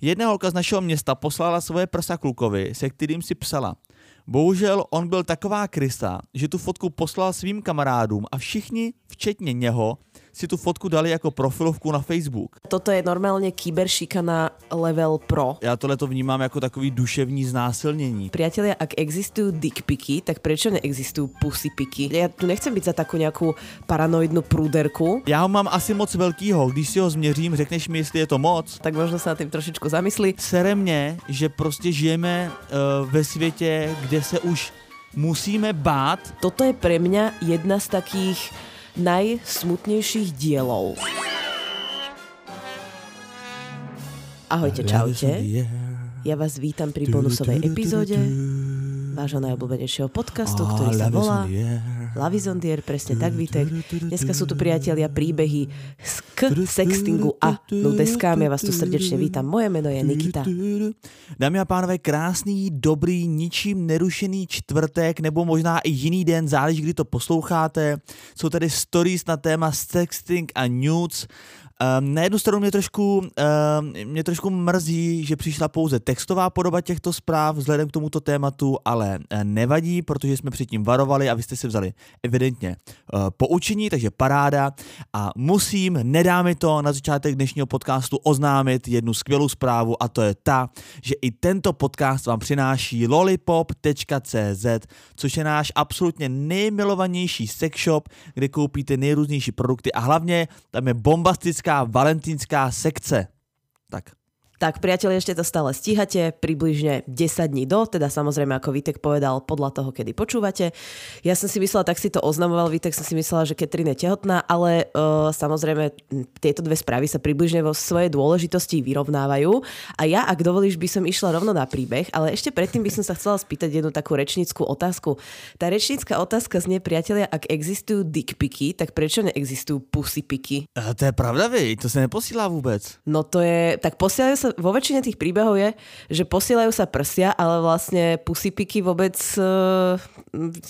Jedna holka z našeho města poslala svoje prsa klukovi, se kterým si psala. Bohužel on byl taková krysa, že tu fotku poslal svým kamarádům a všichni, včetně něho, si tu fotku dali jako profilovku na Facebook. Toto je normálně kyberšikana level pro. Já tohle to vnímám jako takový duševní znásilnění. Priatelia, ak existujú dickpiky, tak prečo neexistujú pussypiky? Ja tu nechcem byť za takú nejakú paranoidnú prúderku, Já ho mám asi moc velkýho, když si ho změřím, řekneš mi, jestli je to moc. tak možno sa na tým trošičku zamysli. Sere mě, že prostě žijeme uh, ve světě, kde se už musíme bát Toto je pre mňa jedna z takých najsmutnejších dielov. Ahojte, čaute. Ja vás vítam pri bonusovej epizóde vášho najobľúbenejšieho podcastu, ktorý sa volá Lavizondier, presne tak, Vítek. Dneska sú tu priatelia príbehy z k sextingu a nudeskám. Ja vás tu srdečne vítam. Moje meno je Nikita. Dámy a pánové, krásný, dobrý, ničím nerušený čtvrtek, nebo možná i jiný den, záleží, kdy to posloucháte. Jsou tady stories na téma sexting a nudes. Um, na jednu stranu mě trošku, um, mě trošku mrzí, že přišla pouze textová podoba těchto zpráv vzhledem k tomuto tématu, ale eh, nevadí, protože jsme předtím varovali a vy jste si vzali evidentně uh, poučení, takže paráda. A musím, nedá mi to na začátek dnešního podcastu oznámit jednu skvělou zprávu a to je ta, že i tento podcast vám přináší lollipop.cz, což je náš absolutně nejmilovanější sex shop, kde koupíte nejrůznější produkty a hlavně tam je bombastická valentínská sekce. Tak. Tak, priatelia, ešte to stále stíhate, približne 10 dní do, teda samozrejme, ako Vítek povedal, podľa toho, kedy počúvate. Ja som si myslela, tak si to oznamoval, Vítek som si myslela, že Katrin je tehotná, ale uh, samozrejme tieto dve správy sa približne vo svojej dôležitosti vyrovnávajú. A ja, ak dovolíš, by som išla rovno na príbeh, ale ešte predtým by som sa chcela spýtať jednu takú rečnickú otázku. Tá rečnická otázka znie, priatelia, ak existujú dickpiky, tak prečo neexistujú pussypiky? A to je pravda, vy, to se neposílá vůbec. No to je, tak posielajú sa, vo väčšine tých príbehov je, že posielajú sa prsia, ale vlastne pusypiky vôbec uh,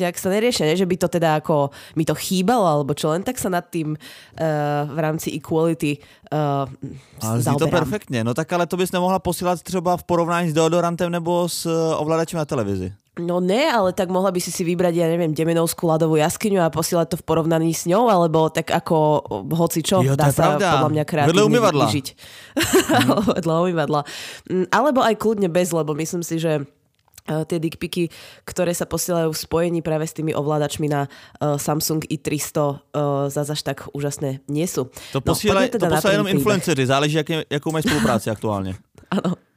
nejak sa neriešia, ne? že by to teda ako mi to chýbalo, alebo čo, len tak sa nad tým uh, v rámci equality uh, Ale zní to perfektně. No tak ale to bys nemohla posílat třeba v porovnání s deodorantem nebo s eh, ovladačem na televizi. No ne, ale tak mohla by si si vybrať, ja neviem, Demenovskú ľadovú jaskyňu a posielať to v porovnaní s ňou, alebo tak ako hoci čo, Jo, dá sa pravda. podľa mňa Vedľa kreatívne umývadla. vyžiť. Vedľa umývadla. Mm, Alebo aj kľudne bez, lebo myslím si, že eh, tie dickpiky, ktoré sa posielajú v spojení práve s tými ovládačmi na uh, Samsung i300 uh, zase až tak úžasné nie sú. To posílají poďme to na posílají jenom influenceři, záleží, jaké, jakou mají spolupráci aktuálně. Ano.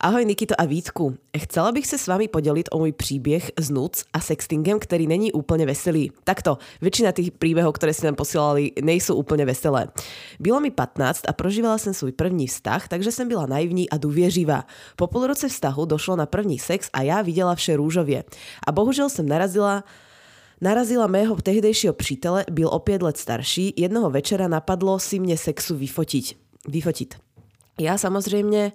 Ahoj Nikito a Vítku. Chcela bych se s vámi podělit o můj příběh s nuc a sextingem, který není úplně veselý. Takto, většina těch příběhů, které si nám posílali, nejsou úplně veselé. Bylo mi 15 a prožívala jsem svůj první vztah, takže jsem byla naivní a důvěřivá. Po půl roce vztahu došlo na první sex a já viděla vše růžově. A bohužel jsem narazila Narazila mého tehdejšího přítele, byl o pět let starší, jednoho večera napadlo si mě sexu vyfotiť. vyfotit. Já samozřejmě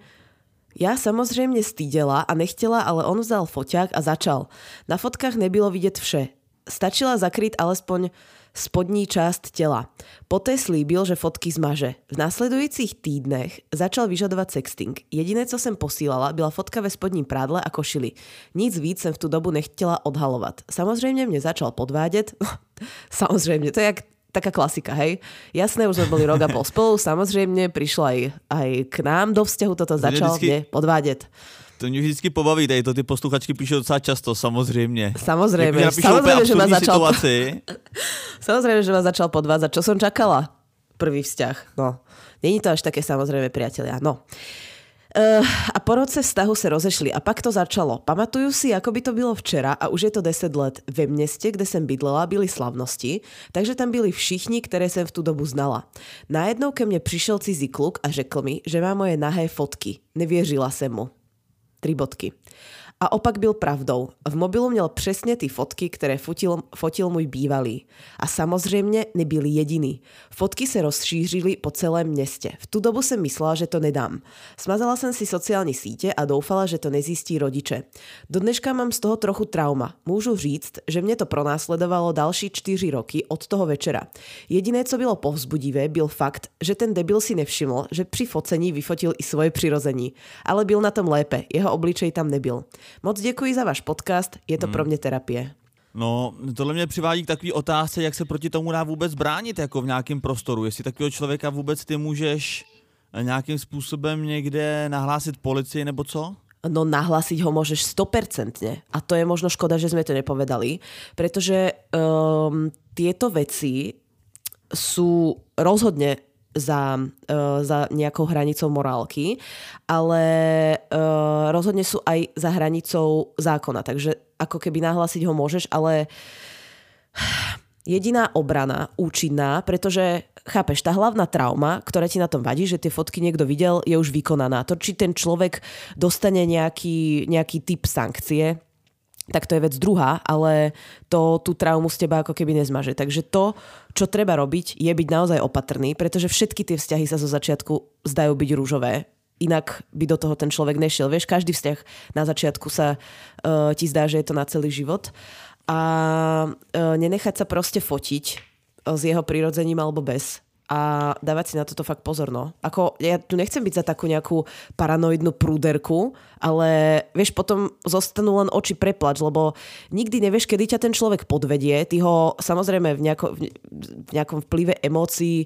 já samozřejmě styděla a nechtěla, ale on vzal foťák a začal. Na fotkách nebylo vidět vše. Stačila zakrýt alespoň spodní část těla. Poté slíbil, že fotky zmaže. V následujících týdnech začal vyžadovat sexting. Jediné, co jsem posílala, byla fotka ve spodním prádle a košili. Nic víc jsem v tu dobu nechtěla odhalovat. Samozřejmě mě začal podvádět. samozřejmě, to je jak taká klasika, hej. Jasné, už sme boli rok a pol spolu, samozrejme, prišla aj, aj k nám do vzťahu, toto začal vždycky- mě podvádět. To mě vždycky pobaví, tady to ty posluchačky píšou docela často, samozřejmě. Napíšou samozrejme, úplně že ma začal, situaci. samozrejme, že ma začal podvádzať. Čo som čakala? Prvý vzťah, no. Není to až také samozrejme, priatelia, no. Uh, a po roce vztahu se rozešli a pak to začalo. Pamatuju si, ako by to bylo včera a už je to 10 let. Ve městě, kde jsem bydlela, byly slavnosti, takže tam byli všichni, které jsem v tu dobu znala. Najednou ke mně přišel cizí kluk a řekl mi, že má moje nahé fotky. Nevěřila jsem mu. Tri bodky. A opak byl pravdou. V mobilu měl přesně ty fotky, které fotil, fotil můj bývalý. A samozřejmě nebyl jediný. Fotky se rozšířily po celém městě. V tu dobu jsem myslela, že to nedám. Smazala jsem si sociální sítě a doufala, že to nezjistí rodiče. Do dneška mám z toho trochu trauma. Můžu říct, že mě to pronásledovalo další čtyři roky od toho večera. Jediné, co bylo povzbudivé, byl fakt, že ten debil si nevšiml, že při focení vyfotil i svoje přirození. Ale byl na tom lépe, jeho obličej tam nebyl. Moc děkuji za váš podcast, je to hmm. pro mě terapie. No, tohle mě přivádí k takové otázce, jak se proti tomu dá vůbec bránit jako v nějakém prostoru. Jestli takového člověka vůbec ty můžeš nějakým způsobem někde nahlásit policii nebo co? No nahlásiť ho môžeš 100%. A to je možno škoda, že sme to nepovedali, pretože um, tieto veci sú rozhodne za, uh, za nejakou hranicou morálky, ale uh, rozhodne sú aj za hranicou zákona. Takže ako keby nahlásiť ho môžeš, ale jediná obrana účinná, pretože chápeš, tá hlavná trauma, ktorá ti na tom vadí, že tie fotky niekto videl, je už vykonaná. To, či ten človek dostane nejaký, nejaký typ sankcie, tak to je vec druhá, ale to tú traumu z teba ako keby nezmaže. Takže to, čo treba robiť, je byť naozaj opatrný, pretože všetky tie vzťahy sa zo začiatku zdajú byť rúžové. Inak by do toho ten človek nešiel. Vieš, každý vzťah na začiatku sa uh, ti zdá, že je to na celý život. A uh, nenechať sa proste fotiť uh, s jeho prirodzením alebo bez a dávať si na toto fakt pozor, no. Ako, ja tu nechcem byť za takú nejakú paranoidnú prúderku, ale vieš, potom zostanú len oči preplač, lebo nikdy nevieš, kedy ťa ten človek podvedie. Ty ho samozrejme v, nejako, v nejakom vplyve emócií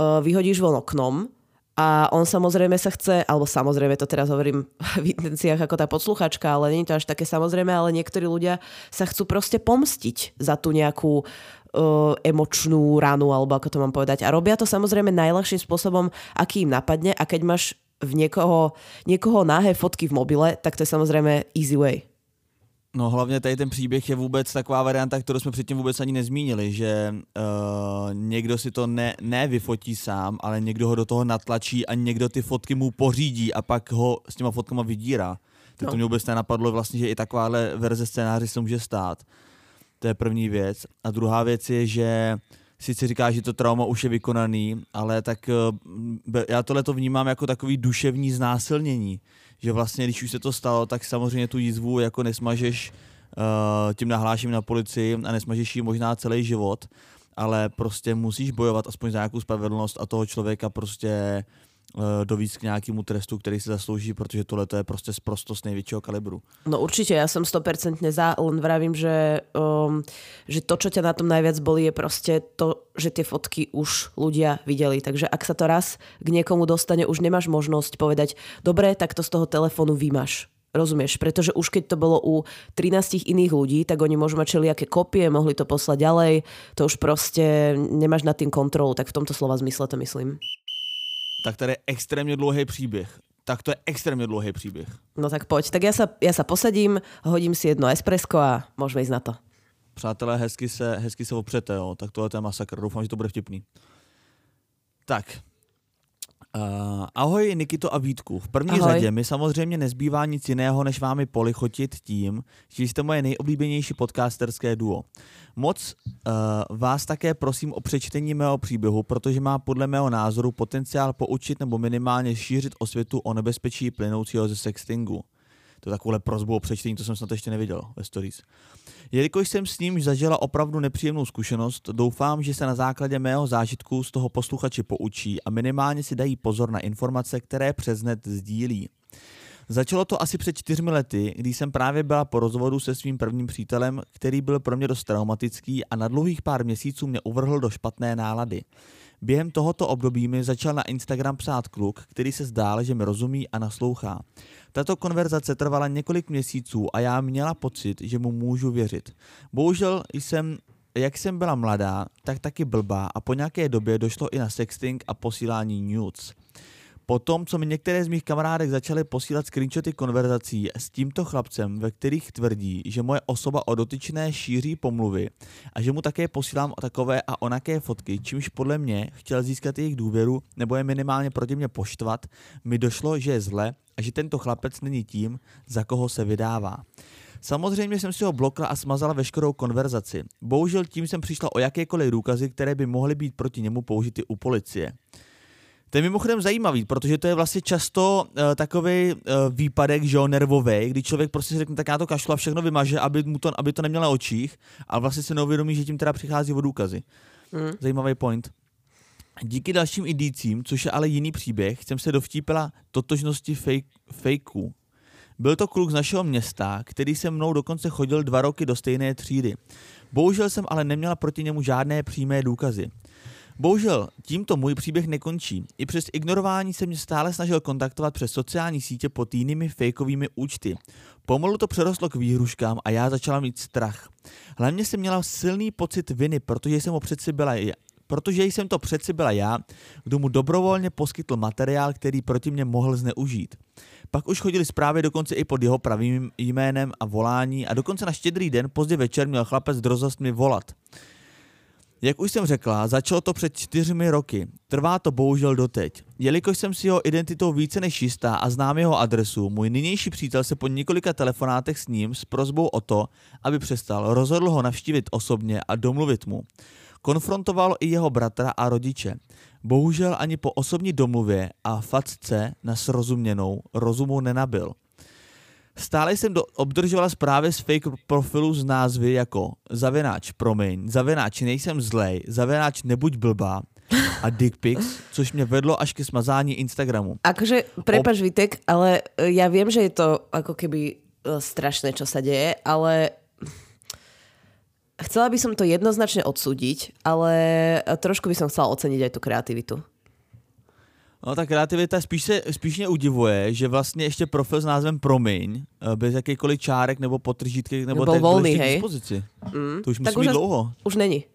uh, vyhodíš von oknom, a on samozrejme sa chce, alebo samozrejme to teraz hovorím v intenciách ako tá podsluchačka, ale nie je to až také samozrejme, ale niektorí ľudia sa chcú proste pomstiť za tú nejakú uh, emočnú ránu, alebo ako to mám povedať. A robia to samozrejme najľahším spôsobom, aký im napadne a keď máš v niekoho, niekoho náhé fotky v mobile, tak to je samozřejmě easy way. No hlavně tady ten příběh je vůbec taková varianta, kterou jsme předtím vůbec ani nezmínili, že uh, někdo si to ne, ne vyfotí sám, ale někdo ho do toho natlačí a někdo ty fotky mu pořídí a pak ho s těma fotkama vydírá. Tak no. to mě vůbec nenapadlo vlastně, že i takováhle verze scénáře se může stát. To je první věc. A druhá věc je, že sice říká, že to trauma už je vykonaný, ale tak eh, já tohle to vnímám jako takový duševní znásilnění. Že vlastně, když už se to stalo, tak samozřejmě tu jízvu jako nesmažeš uh, tím nahláším na policii a nesmažeš ji možná celý život, ale prostě musíš bojovat aspoň za nějakou spravedlnost a toho člověka prostě Eh, dovíc k nějakému trestu, který si zaslouží, protože tohle je prostě z největšího kalibru. No určitě, já jsem 100% za, len vravím, že, um, že to, čo ťa na tom najviac bolí, je prostě to, že ty fotky už ľudia viděli. Takže ak sa to raz k někomu dostane, už nemáš možnosť povedať, dobre, tak to z toho telefonu vymaš. Rozumieš? Pretože už keď to bolo u 13 iných ľudí, tak oni môžu mať všelijaké kopie, mohli to poslať ďalej, to už prostě nemáš nad tým kontrolu, tak v tomto slova zmysle to myslím tak tady je extrémně dlouhý příběh. Tak to je extrémně dlouhý příběh. No tak pojď, tak já se, já se posadím, hodím si jedno espresso a můžeme jít na to. Přátelé, hezky se, hezky se opřete, jo. tak tohle je masakr. Doufám, že to bude vtipný. Tak, Uh, ahoj Nikito a Vítku. V první ahoj. řadě mi samozřejmě nezbývá nic jiného, než vámi polichotit tím, že jste moje nejoblíbenější podcasterské duo. Moc uh, vás také prosím o přečtení mého příběhu, protože má podle mého názoru potenciál poučit nebo minimálně šířit osvětu o nebezpečí plynoucího ze sextingu. To takovouhle prozbu o přečtení, to jsem snad ještě neviděl ve stories. Jelikož jsem s ním zažila opravdu nepříjemnou zkušenost, doufám, že se na základě mého zážitku z toho posluchači poučí a minimálně si dají pozor na informace, které přes net sdílí. Začalo to asi před čtyřmi lety, kdy jsem právě byla po rozvodu se svým prvním přítelem, který byl pro mě dost traumatický a na dlouhých pár měsíců mě uvrhl do špatné nálady. Během tohoto období mi začal na Instagram psát kluk, který se zdál, že mi rozumí a naslouchá. Tato konverzace trvala několik měsíců a já měla pocit, že mu můžu věřit. Bohužel jsem jak jsem byla mladá, tak taky blbá a po nějaké době došlo i na sexting a posílání nudes. Potom, co mi některé z mých kamarádek začaly posílat screenshoty konverzací s tímto chlapcem, ve kterých tvrdí, že moje osoba o dotyčné šíří pomluvy a že mu také posílám takové a onaké fotky, čímž podle mě chtěl získat jejich důvěru nebo je minimálně proti mě poštvat, mi došlo, že je zle a že tento chlapec není tím, za koho se vydává. Samozřejmě jsem si ho blokla a smazala veškerou konverzaci. Bohužel tím jsem přišla o jakékoliv důkazy, které by mohly být proti němu použity u policie. To je mimochodem zajímavý, protože to je vlastně často uh, takový uh, výpadek, že jo, nervový, kdy člověk prostě si řekne, tak já to kašlu a všechno vymaže, aby, mu to, aby to nemělo na očích, a vlastně se neuvědomí, že tím teda přichází o důkazy. Mm. Zajímavý point. Díky dalším indicím, což je ale jiný příběh, jsem se dovtípila totožnosti fake, fakeů. Byl to kluk z našeho města, který se mnou dokonce chodil dva roky do stejné třídy. Bohužel jsem ale neměla proti němu žádné přímé důkazy. Bohužel, tímto můj příběh nekončí. I přes ignorování se mě stále snažil kontaktovat přes sociální sítě pod jinými fejkovými účty. Pomalu to přerostlo k výhruškám a já začala mít strach. Hlavně jsem měla silný pocit viny, protože jsem ho přeci byla protože jsem to přeci byla já, kdo mu dobrovolně poskytl materiál, který proti mě mohl zneužít. Pak už chodili zprávy dokonce i pod jeho pravým jménem a volání a dokonce na štědrý den pozdě večer měl chlapec drozost mi volat. Jak už jsem řekla, začalo to před čtyřmi roky. Trvá to bohužel doteď. Jelikož jsem si jeho identitou více než jistá a znám jeho adresu, můj nynější přítel se po několika telefonátech s ním s prozbou o to, aby přestal, rozhodl ho navštívit osobně a domluvit mu. Konfrontoval i jeho bratra a rodiče. Bohužel ani po osobní domluvě a facce na srozuměnou rozumu nenabil. Stále jsem do, obdržovala zprávy z fake profilu z názvy jako zavináč promiň, zavináč nejsem zlej, zavináč nebuď blbá a dick pics, což mě vedlo až ke smazání Instagramu. Akože, prepač Ob... Vitek, ale e, ja viem, že je to ako keby e, strašné, čo sa deje, ale chcela by som to jednoznačne odsúdiť, ale trošku by som chcela oceniť aj tú kreativitu. No ta kreativita spíš, se, spíš mě udivuje, že vlastně ještě profil s názvem Promiň, eh, bez jakýkoliv čárek nebo potržítky, nebo tak volný, hej. dispozici. Mm. To už musí být dlouho. Už není.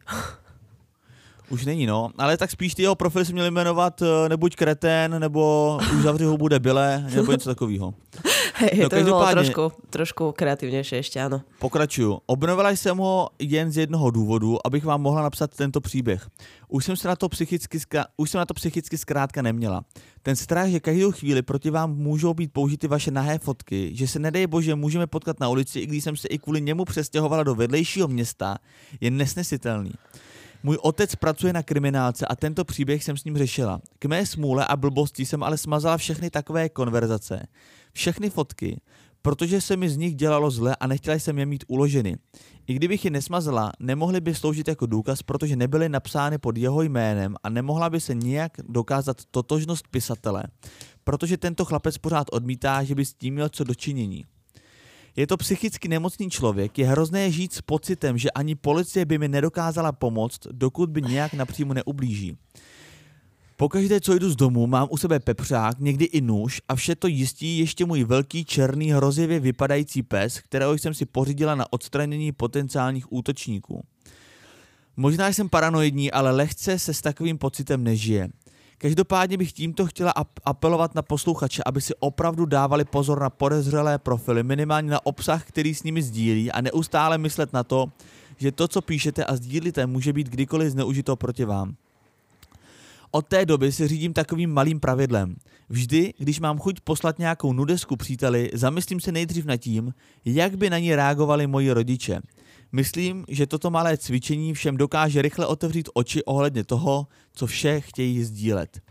Už není, no. Ale tak spíš ty jeho profily se měly jmenovat uh, nebuď kretén, nebo už zavři hubu debile, nebo něco takového. Hej, no, to by bylo trošku, trošku kreativnější ještě, ano. Pokračuju. Obnovila jsem ho jen z jednoho důvodu, abych vám mohla napsat tento příběh. Už jsem, se na to psychicky, už jsem na to psychicky zkrátka neměla. Ten strach, že každou chvíli proti vám můžou být použity vaše nahé fotky, že se nedej bože můžeme potkat na ulici, i když jsem se i kvůli němu přestěhovala do vedlejšího města, je nesnesitelný. Můj otec pracuje na kriminálce a tento příběh jsem s ním řešila. K mé smůle a blbosti jsem ale smazala všechny takové konverzace, všechny fotky, protože se mi z nich dělalo zle a nechtěla jsem je mít uloženy. I kdybych je nesmazala, nemohly by sloužit jako důkaz, protože nebyly napsány pod jeho jménem a nemohla by se nijak dokázat totožnost pisatele, protože tento chlapec pořád odmítá, že by s tím měl co dočinění. Je to psychicky nemocný člověk, je hrozné žít s pocitem, že ani policie by mi nedokázala pomoct, dokud by nějak napřímo neublíží. Pokaždé, co jdu z domu, mám u sebe pepřák, někdy i nůž a vše to jistí ještě můj velký černý hrozivě vypadající pes, kterého jsem si pořídila na odstranění potenciálních útočníků. Možná jsem paranoidní, ale lehce se s takovým pocitem nežije. Každopádně bych tímto chtěla apelovat na posluchače, aby si opravdu dávali pozor na podezřelé profily, minimálně na obsah, který s nimi sdílí a neustále myslet na to, že to, co píšete a sdílíte, může být kdykoliv zneužito proti vám. Od té doby se řídím takovým malým pravidlem. Vždy, když mám chuť poslat nějakou nudesku příteli, zamyslím se nejdřív nad tím, jak by na ní reagovali moji rodiče. Myslím, že toto malé cvičení všem dokáže rychle otevřít oči ohledně toho, co vše chtějí sdílet.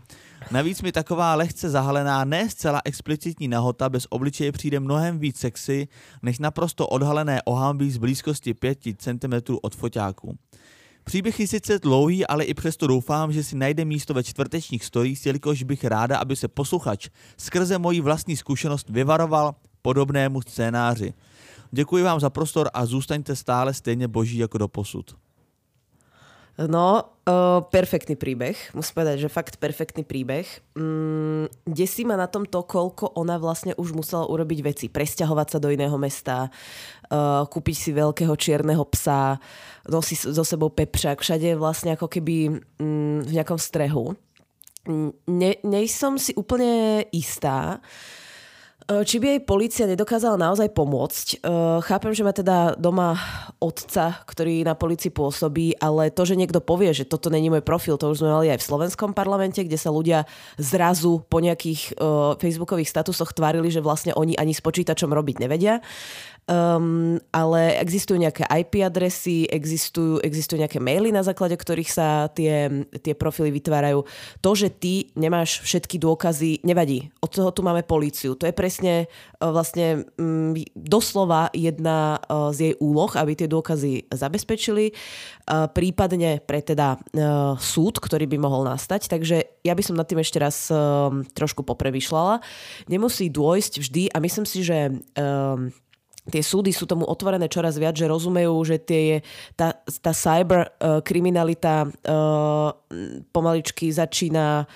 Navíc mi taková lehce zahalená, ne zcela explicitní nahota bez obličeje přijde mnohem víc sexy, než naprosto odhalené ohambí z blízkosti 5 cm od foťáku. Příběh je sice dlouhý, ale i přesto doufám, že si najde místo ve čtvrtečních stories, jelikož bych ráda, aby se posluchač skrze moji vlastní zkušenost vyvaroval podobnému scénáři. Děkuji vám za prostor a zůstaňte stále stejně boží jako do posud. No, uh, perfektný príbeh. Musím povedať, že fakt perfektný príbeh. Mm, desí ma na tom to, koľko ona vlastne už musela urobiť veci. Presťahovať sa do iného mesta, kúpiť si veľkého čierneho psa, nosí so sebou pepřák, všade je vlastne ako keby mm, v nejakom strehu. ne, nejsom si úplne istá, e, či by jej policia nedokázala naozaj pomôcť. E, chápem, že má teda doma otca, ktorý na policii pôsobí, ale to, že niekto povie, že toto není môj profil, to už sme mali aj v slovenskom parlamente, kde sa ľudia zrazu po nejakých facebookových statusoch tvárili, že vlastne oni ani s počítačom robiť nevedia. Um, ale existujú nejaké IP adresy, existujú, existujú nejaké maily, na základe ktorých sa tie, tie profily vytvárajú. To, že ty nemáš všetky dôkazy, nevadí. Od toho tu máme políciu. To je presne uh, vlastne um, doslova jedna uh, z jej úloh, aby tie dôkazy zabezpečili, uh, prípadne pre teda uh, súd, ktorý by mohol nastať. Takže ja by som nad tým ešte raz uh, trošku poprevýšľala. Nemusí dôjsť vždy a myslím si, že uh, tie súdy sú tomu otvorené čoraz viac, že rozumejú, že tie, tá, tá cyber uh, kriminalita uh, pomaličky začína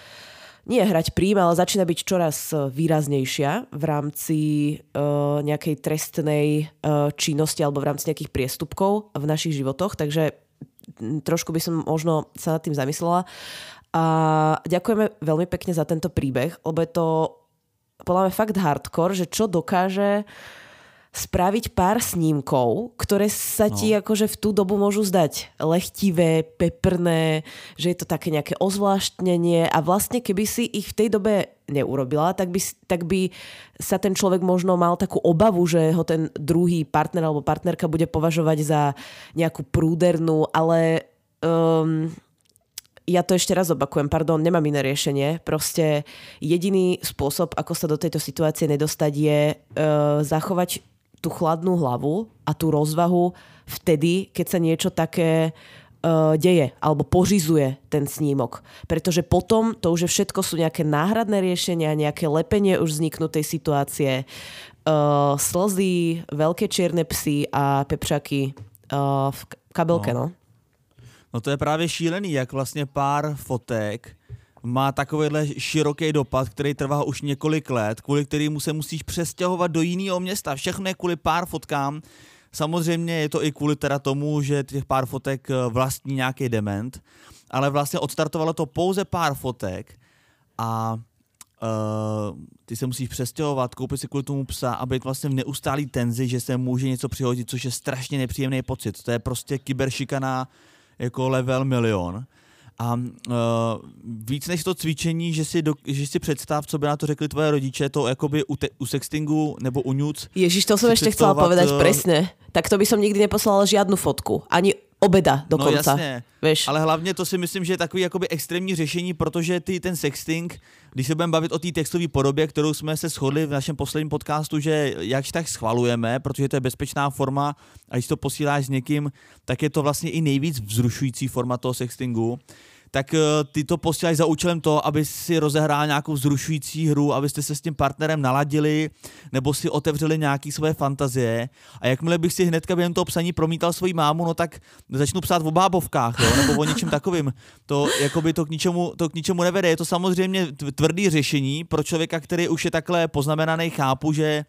nie hrať prím, ale začína byť čoraz výraznejšia v rámci uh, nejakej trestnej uh, činnosti alebo v rámci nejakých priestupkov v našich životoch, takže trošku by som možno sa nad tým zamyslela. A ďakujeme veľmi pekne za tento príbeh, lebo je to podľa mňa fakt hardcore, že čo dokáže uh, spraviť pár snímkov, ktoré sa ti no. akože v tú dobu môžu zdať lechtivé, peprné, že je to také nejaké ozvláštnenie a vlastne keby si ich v tej dobe neurobila, tak by, tak by sa ten človek možno mal takú obavu, že ho ten druhý partner alebo partnerka bude považovať za nejakú prúdernú, ale um, ja to ešte raz opakujem, pardon, nemám iné riešenie. Proste jediný spôsob, ako sa do tejto situácie nedostať, je uh, zachovať tú chladnú hlavu a tú rozvahu vtedy, keď sa niečo také uh, deje alebo požizuje ten snímok. Pretože potom to už je všetko sú nejaké náhradné riešenia, nejaké lepenie už vzniknutej situácie, uh, slzy, veľké čierne psy a pepřaky uh, v kabelke, no. no. No to je právě šílený, jak vlastně pár fotek má takovýhle široký dopad, který trvá už několik let, kvůli kterému se musíš přestěhovat do jiného města. Všechno je kvůli pár fotkám. Samozřejmě je to i kvůli teda tomu, že těch pár fotek eh, vlastní nějaký dement, ale vlastně odstartovalo to pouze pár fotek a uh, ty se musíš přestěhovat, koupit si kvůli tomu psa a být vlastně v neustálý tenzi, že se může něco přihodit, což je strašně nepříjemný pocit. To je prostě kyberšikana jako level milion. A uh, víc než to cvičení, že si, do, že si představ, co by na to řekli tvoje rodiče, to jakoby u, te, u sextingu nebo u nuc. Ježiš, to som ešte chcela povedať uh, presne. Tak to by som nikdy neposlala žiadnu fotku. Ani obeda dokonca. No jasně, Víš? ale hlavně to si myslím, že je takový jakoby extrémní řešení, protože ty ten sexting, když se budeme bavit o té textové podobě, kterou jsme se shodli v našem posledním podcastu, že jakž tak schvalujeme, protože to je bezpečná forma a když to posíláš s někým, tak je to vlastně i nejvíc vzrušující forma toho sextingu tak uh, ty to posíláš za účelem toho, aby si rozehrál nějakou vzrušující hru, abyste se s tím partnerem naladili, nebo si otevřeli nějaké své fantazie. A jakmile bych si hnedka během toho psaní promítal svoji mámu, no tak začnu psát o bábovkách, jo, nebo o něčem takovým. To, jakoby to, k ničemu, to k ničemu nevede. Je to samozřejmě tvrdý řešení pro člověka, který už je takhle poznamenaný, chápu, že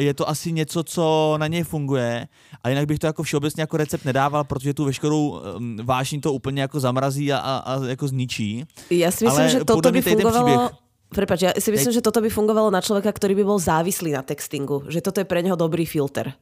je to asi něco, co na něj funguje. A jinak bych to jako všeobecně jako recept nedával, protože tu veškerou vášní to úplně jako zamrazí a, a, a jako zničí. Já si myslím, Ale že toto by fungovalo... Prepač, ja si myslím, že toto by fungovalo na človeka, ktorý by bol závislý na textingu. Že toto je pre neho dobrý filter.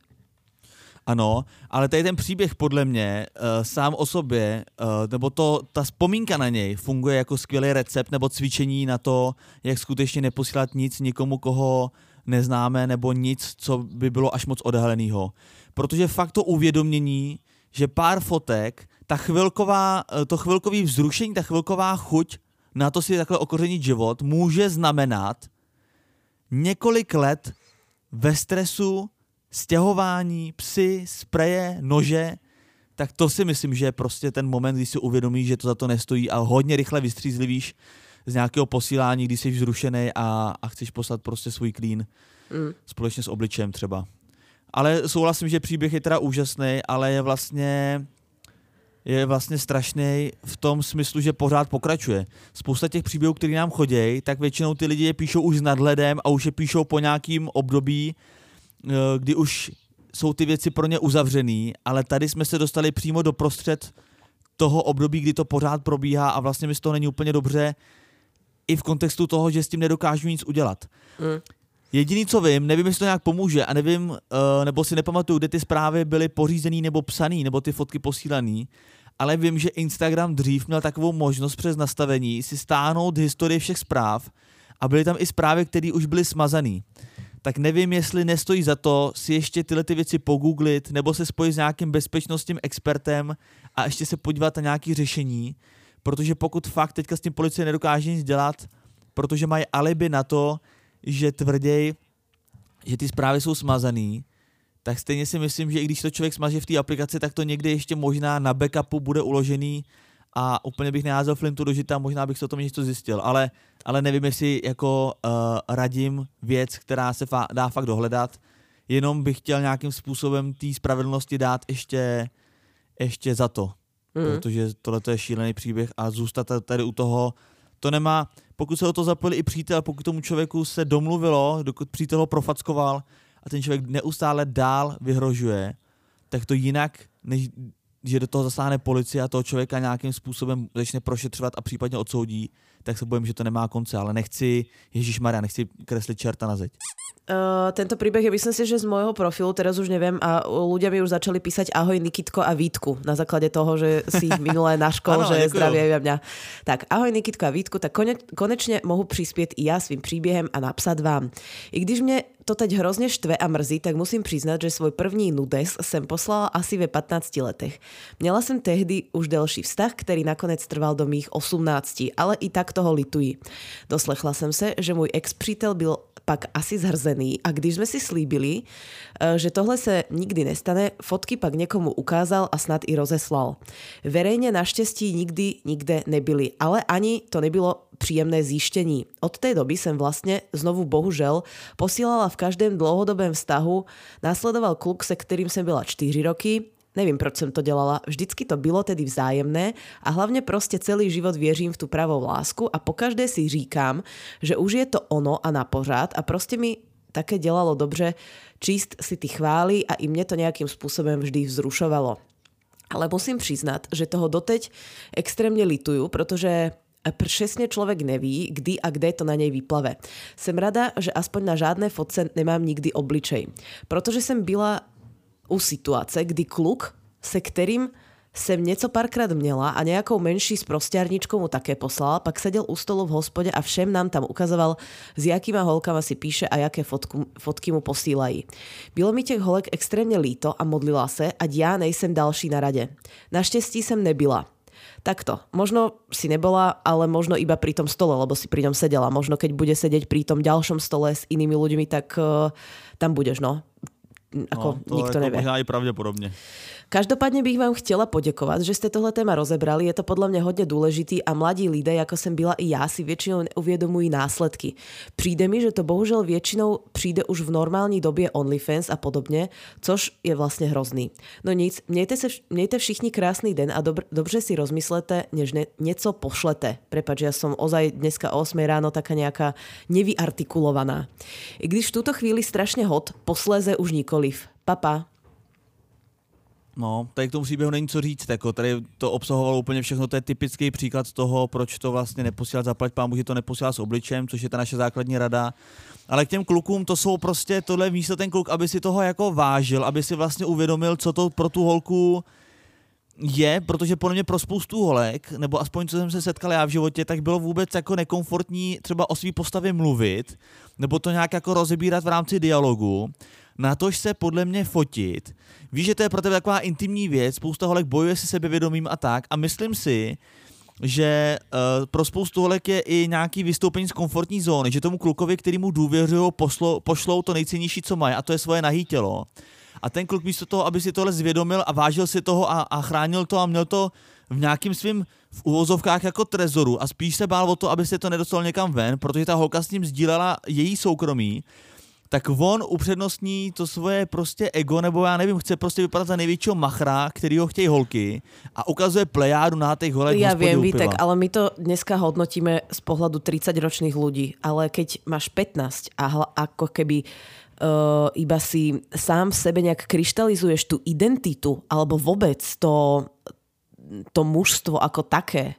Ano, ale tady ten příběh podle mě uh, sám o sobě, uh, nebo to, ta vzpomínka na něj funguje jako skvělý recept nebo cvičení na to, jak skutečně neposílat nic nikomu, koho neznáme, nebo nic, co by bylo až moc odhaleného. Protože fakt to uvědomění, že pár fotek, ta chvilková, eh, to chvilkový vzrušení, ta chvilková chuť na to si takhle okořenit život, může znamenat několik let ve stresu, stěhování, psy, spreje, nože, tak to si myslím, že je prostě ten moment, kdy si uvědomíš, že to za to nestojí a hodně rychle vystřízlivíš z nějakého posílání, kdy jsi zrušený a, a chceš poslat prostě svůj klín mm. společně s obličem třeba. Ale souhlasím, že příběh je teda úžasný, ale je vlastně je vlastně strašný v tom smyslu, že pořád pokračuje. Spousta těch příběhů, které nám chodí, tak většinou ty lidi je píšou už s nadhledem a už je píšou po nějakým období, eh, kdy už jsou ty věci pro ně uzavřený, ale tady jsme se dostali přímo do prostřed toho období, kdy to pořád probíhá a vlastně mi z toho není úplně dobře, i v kontextu toho, že s tím nedokážu nic udělat. Mm. Jediný, co vím, nevím, jestli to nějak pomůže a nevím, uh, nebo si nepamatuju, kde ty zprávy byly pořízený nebo psaný, nebo ty fotky posílaný, ale vím, že Instagram dřív měl takovou možnost přes nastavení si stáhnout historii všech zpráv a byly tam i zprávy, které už byly smazané. Tak nevím, jestli nestojí za to si ještě tyhle ty věci pogooglit nebo se spojit s nějakým bezpečnostním expertem a ještě se podívat na nějaké řešení, protože pokud fakt teďka s tím policie nedokáže nic dělat, protože mají alibi na to, že tvrději, že ty zprávy jsou smazaný, tak stejně si myslím, že i když to člověk smaže v té aplikaci, tak to někde ještě možná na backupu bude uložený a úplně bych neházel flintu do žita, možná bych se o tom něco zjistil, ale, ale nevím, jestli jako uh, radím věc, která se fa- dá fakt dohledat, jenom bych chtěl nějakým způsobem té spravedlnosti dát ještě, ještě za to, mm. protože tohle je šílený příběh a zůstat tady u toho, to nemá, pokud se o to zapojili i přítel, pokud tomu člověku se domluvilo, dokud přítel ho profackoval a ten člověk neustále dál vyhrožuje, tak to jinak, než že do toho zasáhne policie a toho člověka nějakým způsobem začne prošetřovat a případně odsoudí, tak se bojím, že to nemá konce, ale nechci, Ježíš Maria, nechci kreslit čerta na zeď. Uh, tento príbeh je myslím si, že z môjho profilu, teraz už neviem, a ľudia mi už začali písať ahoj Nikitko a Vítku na základe toho, že si ich minulé naškol, že zdravia mňa. Tak ahoj Nikitko a Vítku, tak konečne mohu prispieť i ja svým príběhem a napsat vám. I když mě to teď hrozně štve a mrzí, tak musím přiznat, že svůj první nudes jsem poslala asi ve 15 letech. Měla jsem tehdy už delší vztah, který nakonec trval do mých 18, ale i tak toho lituji. Doslechla jsem se, že můj ex-přítel byl pak asi zhrzený a když jsme si slíbili, eh, že tohle se nikdy nestane, fotky pak někomu ukázal a snad i rozeslal. Verejně naštěstí nikdy nikde nebyli, ale ani to nebylo příjemné zjištění. Od té doby jsem vlastně znovu bohužel posílala v každém dlouhodobém vztahu. Následoval kluk, se kterým jsem byla 4 roky, Nevím, proč jsem to dělala. Vždycky to bylo tedy vzájemné a hlavně prostě celý život věřím v tu pravou lásku a pokaždé si říkám, že už je to ono a na pořád a prostě mi také dělalo dobře číst si ty chvály a i mě to nějakým způsobem vždy vzrušovalo. Ale musím přiznat, že toho doteď extrémně lituju, protože přesně člověk neví, kdy a kde to na něj vyplave. Jsem rada, že aspoň na žádné fotce nemám nikdy obličej, protože jsem byla u situace, kdy kluk, se kterým jsem něco párkrát měla a nějakou menší sprostěrničkou mu také poslala, pak seděl u stolu v hospodě a všem nám tam ukazoval, s jakýma holkama si píše a jaké fotku, fotky mu posílají. Bylo mi těch holek extrémně líto a modlila se, ať já nejsem další na radě. Naštěstí jsem nebyla. Takto, možno si nebola, ale možno iba pri tom stole, lebo si pri ňom sedela. Možno keď bude sedieť pri tom ďalšom stole s inými ľuďmi, tak uh, tam budeš, no. Ako no, to nikto jako nevie. Možná i pravděpodobně. Každopádně bych vám chtěla poděkovat, že jste tohle téma rozebrali. Je to podle mě hodně důležitý a mladí lidé, jako jsem byla i já, si většinou neuvědomují následky. Přijde mi, že to bohužel většinou přijde už v normální době OnlyFans a podobně, což je vlastně hrozný. No nic, mějte, se, mějte všichni krásný den a dobr, dobře si rozmyslete, než ne, něco pošlete. Prepač, já jsem ozaj dneska o 8 ráno taká nějaká nevyartikulovaná. I když v tuto chvíli strašně hot, posléze už nikoliv. Papa. No, tady k tomu příběhu není co říct, jako tady to obsahovalo úplně všechno, to je typický příklad toho, proč to vlastně neposílat zaplať pámu, že to neposílá s obličem, což je ta naše základní rada. Ale k těm klukům to jsou prostě, tohle místo ten kluk, aby si toho jako vážil, aby si vlastně uvědomil, co to pro tu holku je, protože podle mě pro spoustu holek, nebo aspoň co jsem se setkal já v životě, tak bylo vůbec jako nekomfortní třeba o svý postavě mluvit, nebo to nějak jako rozebírat v rámci dialogu na tož se podle mě fotit. Víš, že to je pro tebe taková intimní věc, spousta holek bojuje se sebevědomím a tak a myslím si, že uh, pro spoustu holek je i nějaký vystoupení z komfortní zóny, že tomu klukovi, který mu důvěřují, pošlou to nejcennější, co mají, a to je svoje nahý tělo. A ten kluk místo toho, aby si tohle zvědomil a vážil si toho a, a chránil to a měl to v nějakým svým v uvozovkách jako trezoru a spíš se bál o to, aby se to nedostalo někam ven, protože ta holka s ním sdílela její soukromí tak on upřednostní to svoje prostě ego, nebo já nevím, chce prostě vypadat za největšího machra, který ho chtějí holky a ukazuje plejádu na těch holek Já vím, Vítek, ale my to dneska hodnotíme z pohledu 30-ročných lidí, ale keď máš 15 a ako keby uh, iba si sám v sebe nějak kryštalizuješ tu identitu alebo vůbec to, to mužstvo ako také,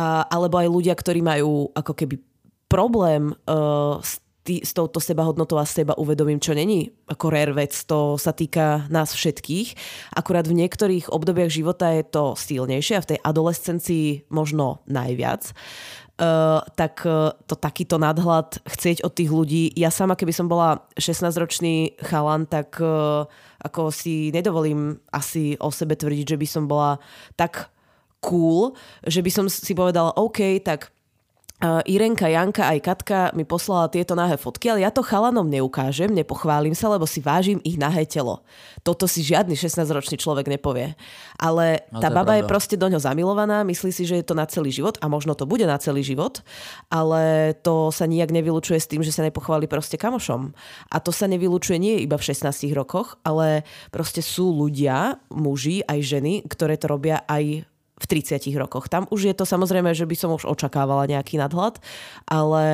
A, alebo aj ľudia, ktorí majú ako keby problém uh, s, tý, s touto sebahodnotou a seba uvedomím, čo není ako rare vec, to sa týka nás všetkých. Akurát v niektorých obdobiach života je to silnejšie a v tej adolescencii možno najviac. Uh, tak uh, to takýto nadhľad chcieť od tých ľudí. Ja sama, keby som bola 16-ročný chalan, tak uh, ako si nedovolím asi o sebe tvrdiť, že by som bola tak cool, že by som si povedala, OK, tak Uh, Irenka, Janka aj Katka mi poslala tieto nahé fotky, ale ja to chalanom neukážem, nepochválim sa, lebo si vážim ich nahé telo. Toto si žiadny 16-ročný človek nepovie. Ale no, tá je baba pravda. je proste do ňo zamilovaná, myslí si, že je to na celý život a možno to bude na celý život, ale to sa nijak nevylučuje s tým, že sa nepochváli proste kamošom. A to sa nevylučuje nie iba v 16 rokoch, ale proste sú ľudia, muži aj ženy, ktoré to robia aj v 30 rokoch. Tam už je to samozrejme, že by som už očakávala nejaký nadhľad, ale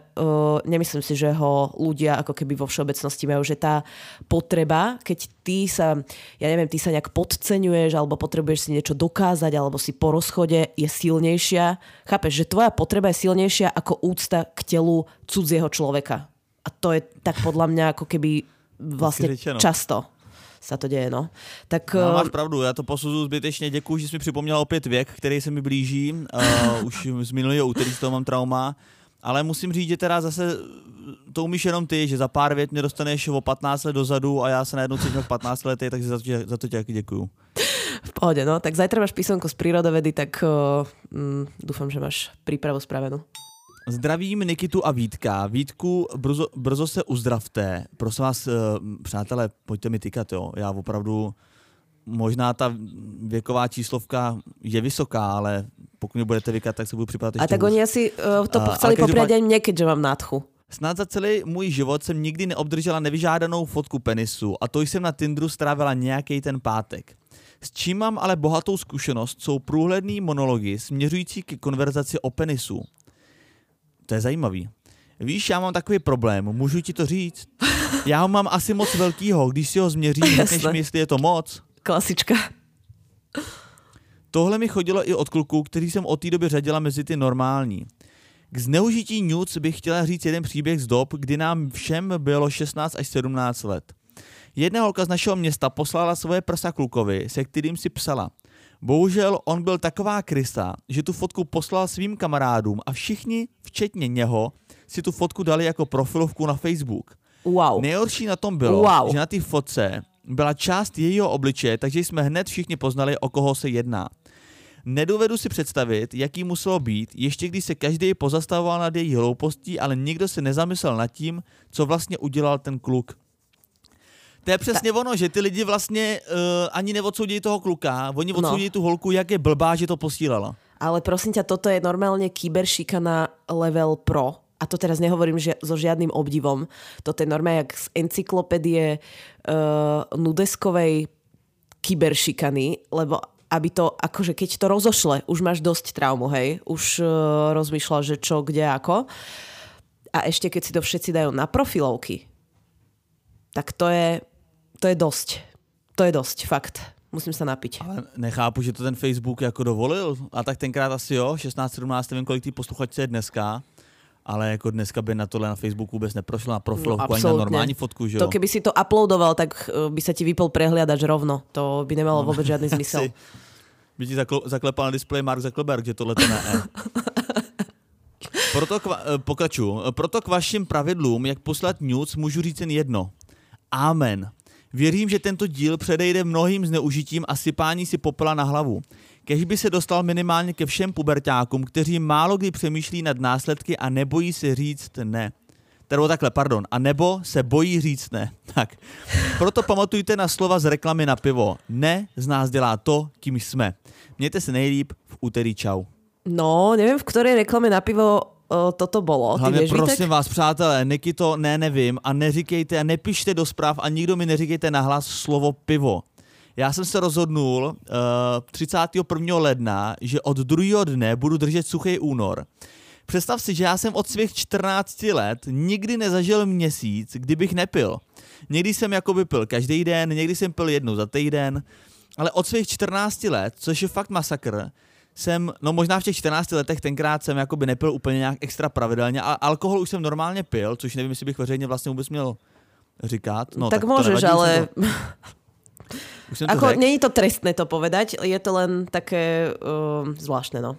uh, nemyslím si, že ho ľudia ako keby vo všeobecnosti majú, že tá potreba, keď ty sa, ja neviem, ty sa nejak podceňuješ alebo potrebuješ si niečo dokázať alebo si po rozchode je silnejšia. Chápeš, že tvoja potreba je silnejšia ako úcta k telu cudzieho človeka. A to je tak podľa mňa ako keby vlastne často sa to děje, no. Tak, no, máš pravdu, já to posuzuju zbytečně, děkuji, že jsi mi připomněl opět věk, který se mi blíží, uh, už z minulého úterý z toho mám trauma, ale musím říct, že teda zase to umíš jenom ty, že za pár vět mě dostaneš o 15 let dozadu a já se najednou cítím v 15 lety, takže za to, za to tě děkuju. V pohode, no. Tak zajtra máš písomku z prírodovedy, tak uh, mm, dúfam, že máš prípravu spravenú. Zdravím Nikitu a Vítka. Vítku, brzo, brzo se uzdravte. Prosím vás, eh, přátelé, pojďte mi tykat, jo. Já opravdu, možná ta věková číslovka je vysoká, ale pokud mi budete vykat, tak se budu připadat ještě A tak hůř. oni asi uh, to uh, chceli aj mne, keďže mám nádchu. Snad za celý můj život jsem nikdy neobdržela nevyžádanou fotku penisu a to jsem na Tinderu strávila nějaký ten pátek. S čím mám ale bohatou zkušenost, jsou průhledný monology směřující ke konverzaci o penisu. To je zajímavý. Víš, já mám takový problém, můžu ti to říct? Já ho mám asi moc velkýho, když si ho změřím, řekneš mi, jestli je to moc. Klasička. Tohle mi chodilo i od kluků, který jsem od té doby řadila mezi ty normální. K zneužití nuc bych chtěla říct jeden příběh z dob, kdy nám všem bylo 16 až 17 let. Jedna holka z našeho města poslala svoje prsa klukovi, se kterým si psala. Bohužel on byl taková krysa, že tu fotku poslal svým kamarádům a všichni, včetně něho, si tu fotku dali jako profilovku na Facebook. Wow. Nejhorší na tom bylo, wow. že na té fotce byla část jejího obličeje, takže jsme hned všichni poznali, o koho se jedná. Nedovedu si představit, jaký muselo být, ještě když se každý pozastavoval nad její hloupostí, ale nikdo se nezamyslel nad tím, co vlastně udělal ten kluk. To je přesně Ta... ono, že ty lidi vlastně uh, ani neodsoudí toho kluka, oni odsoudí no. tu holku, jak je blbá, že to posílala. Ale prosím ťa, toto je normálne kyberšikana level pro. A to teraz nehovorím že so žiadnym obdivom. Toto je normálne jak z encyklopédie uh, nudeskovej kyberšikany, lebo aby to, akože keď to rozošle, už máš dosť traumu, hej? Už uh, rozmýšľa, že čo, kde, ako. A ešte keď si to všetci dajú na profilovky, tak to je to je dosť. To je dosť, fakt. Musím se napiť. Ale nechápu, že to ten Facebook jako dovolil. A tak tenkrát asi jo, 16, 17, nevím, kolik tý posluchačce je dneska. Ale jako dneska by na tohle na Facebooku vůbec neprošlo na profilovku no, ani na normální fotku, že jo? To keby si to uploadoval, tak eh, by se ti vypl prehliadač rovno. To by nemalo no, vůbec žádný zmysel. by ti zaklepal na displeji Mark Zuckerberg, že tohle to ne. Proto k, eh, pokračuju. Proto k vašim pravidlům, jak poslat news, můžu říct jen jedno. Amen. Věřím, že tento díl předejde mnohým zneužitím a sypání si popela na hlavu. Kež by se dostal minimálně ke všem pubertákům, kteří málo kdy přemýšlí nad následky a nebojí se říct ne. Tedy takhle, pardon. A nebo se bojí říct ne. Tak. Proto pamatujte na slova z reklamy na pivo. Ne z nás dělá to, kým jsme. Mějte se nejlíp v úterý čau. No, nevím, v které reklame na pivo uh, toto bolo. Hlavně prosím vás, přátelé, Niky to ne, nevím a neříkejte a nepište do zpráv a nikdo mi neříkejte nahlas slovo pivo. Já jsem se rozhodnul uh, 31. ledna, že od druhého dne budu držet suchý únor. Představ si, že já jsem od svých 14 let nikdy nezažil měsíc, kdybych nepil. Někdy jsem jakoby pil každý den, někdy jsem pil jednou za týden, ale od svých 14 let, což je fakt masakr, jsem, no možná v těch 14 letech tenkrát jsem jakoby nepil úplně nějak extra pravidelně, a alkohol už jsem normálně pil, což nevím, jestli bych veřejně vlastně vůbec měl říkat. No, tak, tak môžeš, ale... To... Už jsem Ako, není to trestné to povedať, je to len také uh, zvláštne, no.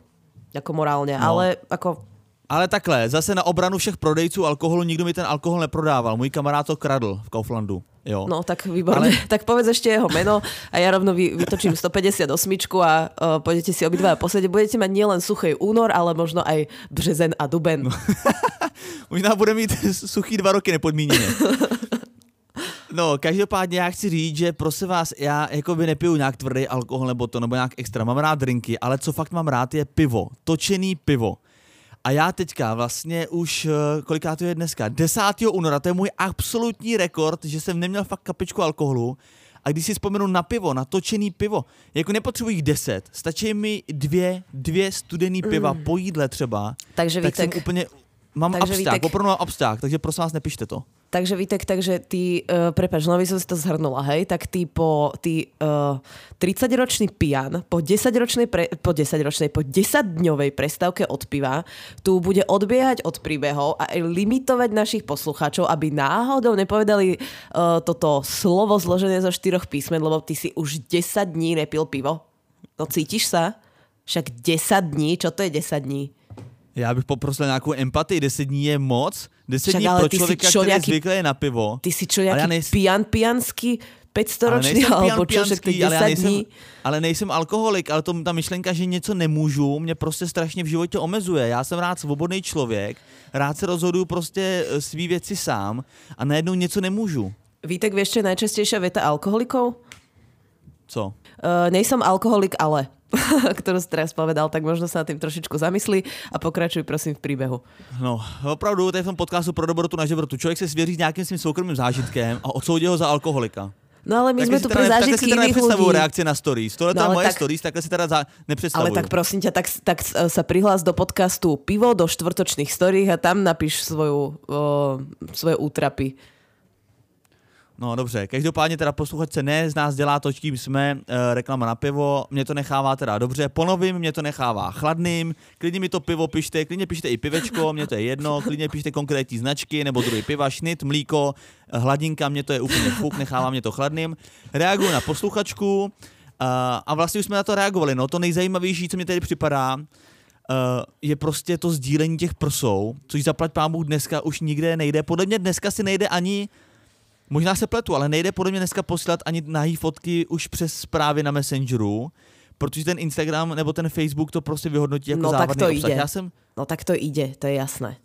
Jako morálně, no. ale jako ale takhle, zase na obranu všech prodejců alkoholu, nikdo mi ten alkohol neprodával. Můj kamarád to kradl v Kauflandu. Jo. No tak výborně. Ale... Tak povedz ještě jeho meno a já rovno vy, vytočím 158 a uh, pôjdete si obidva posledně. Budete mít nielen suchý únor, ale možno aj březen a duben. No. Možná bude mít suchý dva roky nepodmíněně. No, každopádně já chci říct, že prosím vás, já jako by nepiju nějak tvrdý alkohol nebo to, nebo nějak extra. Mám rád drinky, ale co fakt mám rád je pivo. Točený pivo. A já teďka vlastně už, eh, koliká to je dneska, 10. února, to je můj absolutní rekord, že jsem neměl fakt kapičku alkoholu. A když si vzpomenu na pivo, na točený pivo, jako nepotřebuji jich deset, stačí mi dvě, dvě studený piva mm. po jídle třeba. Takže tak Vítek, jsem úplně, mám takže absták, opravdu mám absták, takže prosím vás nepište to. Takže Vítek, takže ty, uh, prepač, no som si to zhrnula, hej, tak ty po, ty uh, 30-ročný pijan po 10-ročnej, pre, po 10-ročnej, po 10-dňovej prestávke od piva tu bude odbiehať od príbehov a limitovať našich poslucháčov, aby náhodou nepovedali uh, toto slovo zložené zo štyroch písmen, lebo ty si už 10 dní nepil pivo. No cítiš sa? Však 10 dní, čo to je 10 dní? Já bych poprosil nějakou empatii, 10 dní je moc. 10 dní pro člověka, který nějaký, zvyklý je na pivo. Ty si čo, nějaký nejsem, pijan pijanský 500 ročný, alebo čo, však 10 ale nejsem, dní. Ale nejsem alkoholik, ale to, ta myšlenka, že něco nemůžu, mě prostě strašně v životě omezuje. Já jsem rád svobodný člověk, rád se rozhoduju prostě eh, svý věci sám a najednou něco nemůžu. Vítek, vieš, čo je najčastejšia veta alkoholikov? Co? Uh, nejsem alkoholik, ale. ktorú si teraz povedal, tak možno sa na tým trošičku zamyslí a pokračuj prosím v príbehu. No, opravdu, tady v tom podcastu pro dobrotu na žebrotu. Člověk se svěří s nějakým svým soukromým zážitkem a odsoudí ho za alkoholika. No ale my tak sme tu pre zážitky iných ľudí. reakcie na stories. Tohle no, je moje tak, stories, takhle si teda za, nepředstavuju. Ale tak prosím ťa, tak, tak sa prihlás do podcastu Pivo do štvrtočných stories a tam napíš svoju, o, svoje útrapy. No dobře, každopádně teda posluchačce ne, z nás dělá to, čím jsme, e, reklama na pivo, mě to nechává teda dobře, ponovím, mě to nechává chladným, klidně mi to pivo pište, klidně pište i pivečko, mě to je jedno, klidně pište konkrétní značky nebo druhý piva, šnit, mlíko, hladinka, mě to je úplně fuk, nechává mě to chladným. Reaguju na posluchačku uh, a vlastně už jsme na to reagovali, no to nejzajímavější, co mě tady připadá, uh, je prostě to sdílení těch prsou, což zaplať pámu dneska už nikde nejde. Podle mě dneska si nejde ani Možná se pletu, ale nejde podle mě dneska posílat ani nahý fotky už přes zprávy na Messengeru, protože ten Instagram nebo ten Facebook to prostě vyhodnotí jako no, závadný tak to obsah. Ide. Já jsem... No tak to ide, to je jasné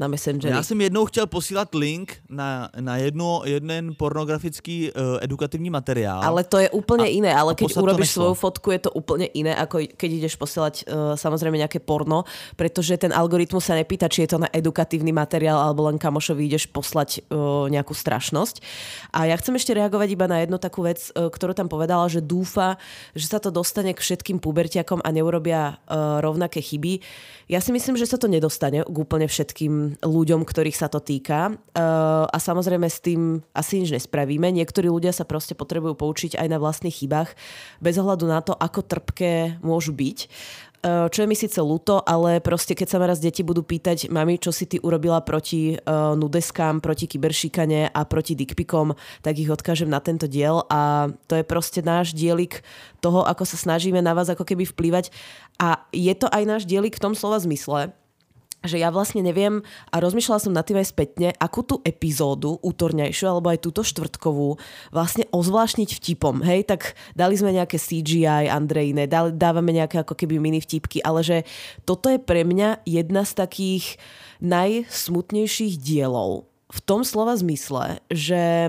na Messengeru. Já jsem jednou chtěl posílat link na, na jedno, jeden pornografický uh, edukativní materiál. Ale to je úplně a, jiné, ale keď urobíš svou fotku, je to úplně jiné, ako keď ideš posílat uh, samozřejmě nějaké porno, protože ten algoritmus se nepýta, či je to na edukatívny materiál, alebo len kamošovi ideš poslať uh, nějakou strašnosť. A ja chcem ešte reagovať iba na jednu takú vec, uh, ktorú tam povedala, že dúfa, že sa to dostane k všetkým pubertiakom a neurobia uh, rovnaké chyby. Ja si myslím, že sa to nedostane k úplne všetkým ľuďom, ktorých sa to týka. Uh, a samozrejme s tým asi nič nespravíme. Niektorí ľudia sa proste potrebujú poučiť aj na vlastných chybách, bez ohľadu na to, ako trpké môžu byť. Uh, čo je mi síce ľúto, ale proste keď sa ma raz deti budú pýtať, mami, čo si ty urobila proti uh, nudeskám, proti kyberšikane a proti dickpikom, tak ich odkážem na tento diel a to je proste náš dielik toho, ako sa snažíme na vás ako keby vplývať a je to aj náš dielik v tom slova zmysle, že ja vlastne neviem a rozmýšľala som nad tým aj spätne, akú tú epizódu, útorňajšiu alebo aj túto štvrtkovú vlastne ozvláštniť vtipom. Hej, tak dali sme nejaké CGI, Andrejne, dávame nejaké ako keby mini vtipky, ale že toto je pre mňa jedna z takých najsmutnejších dielov. V tom slova zmysle, že,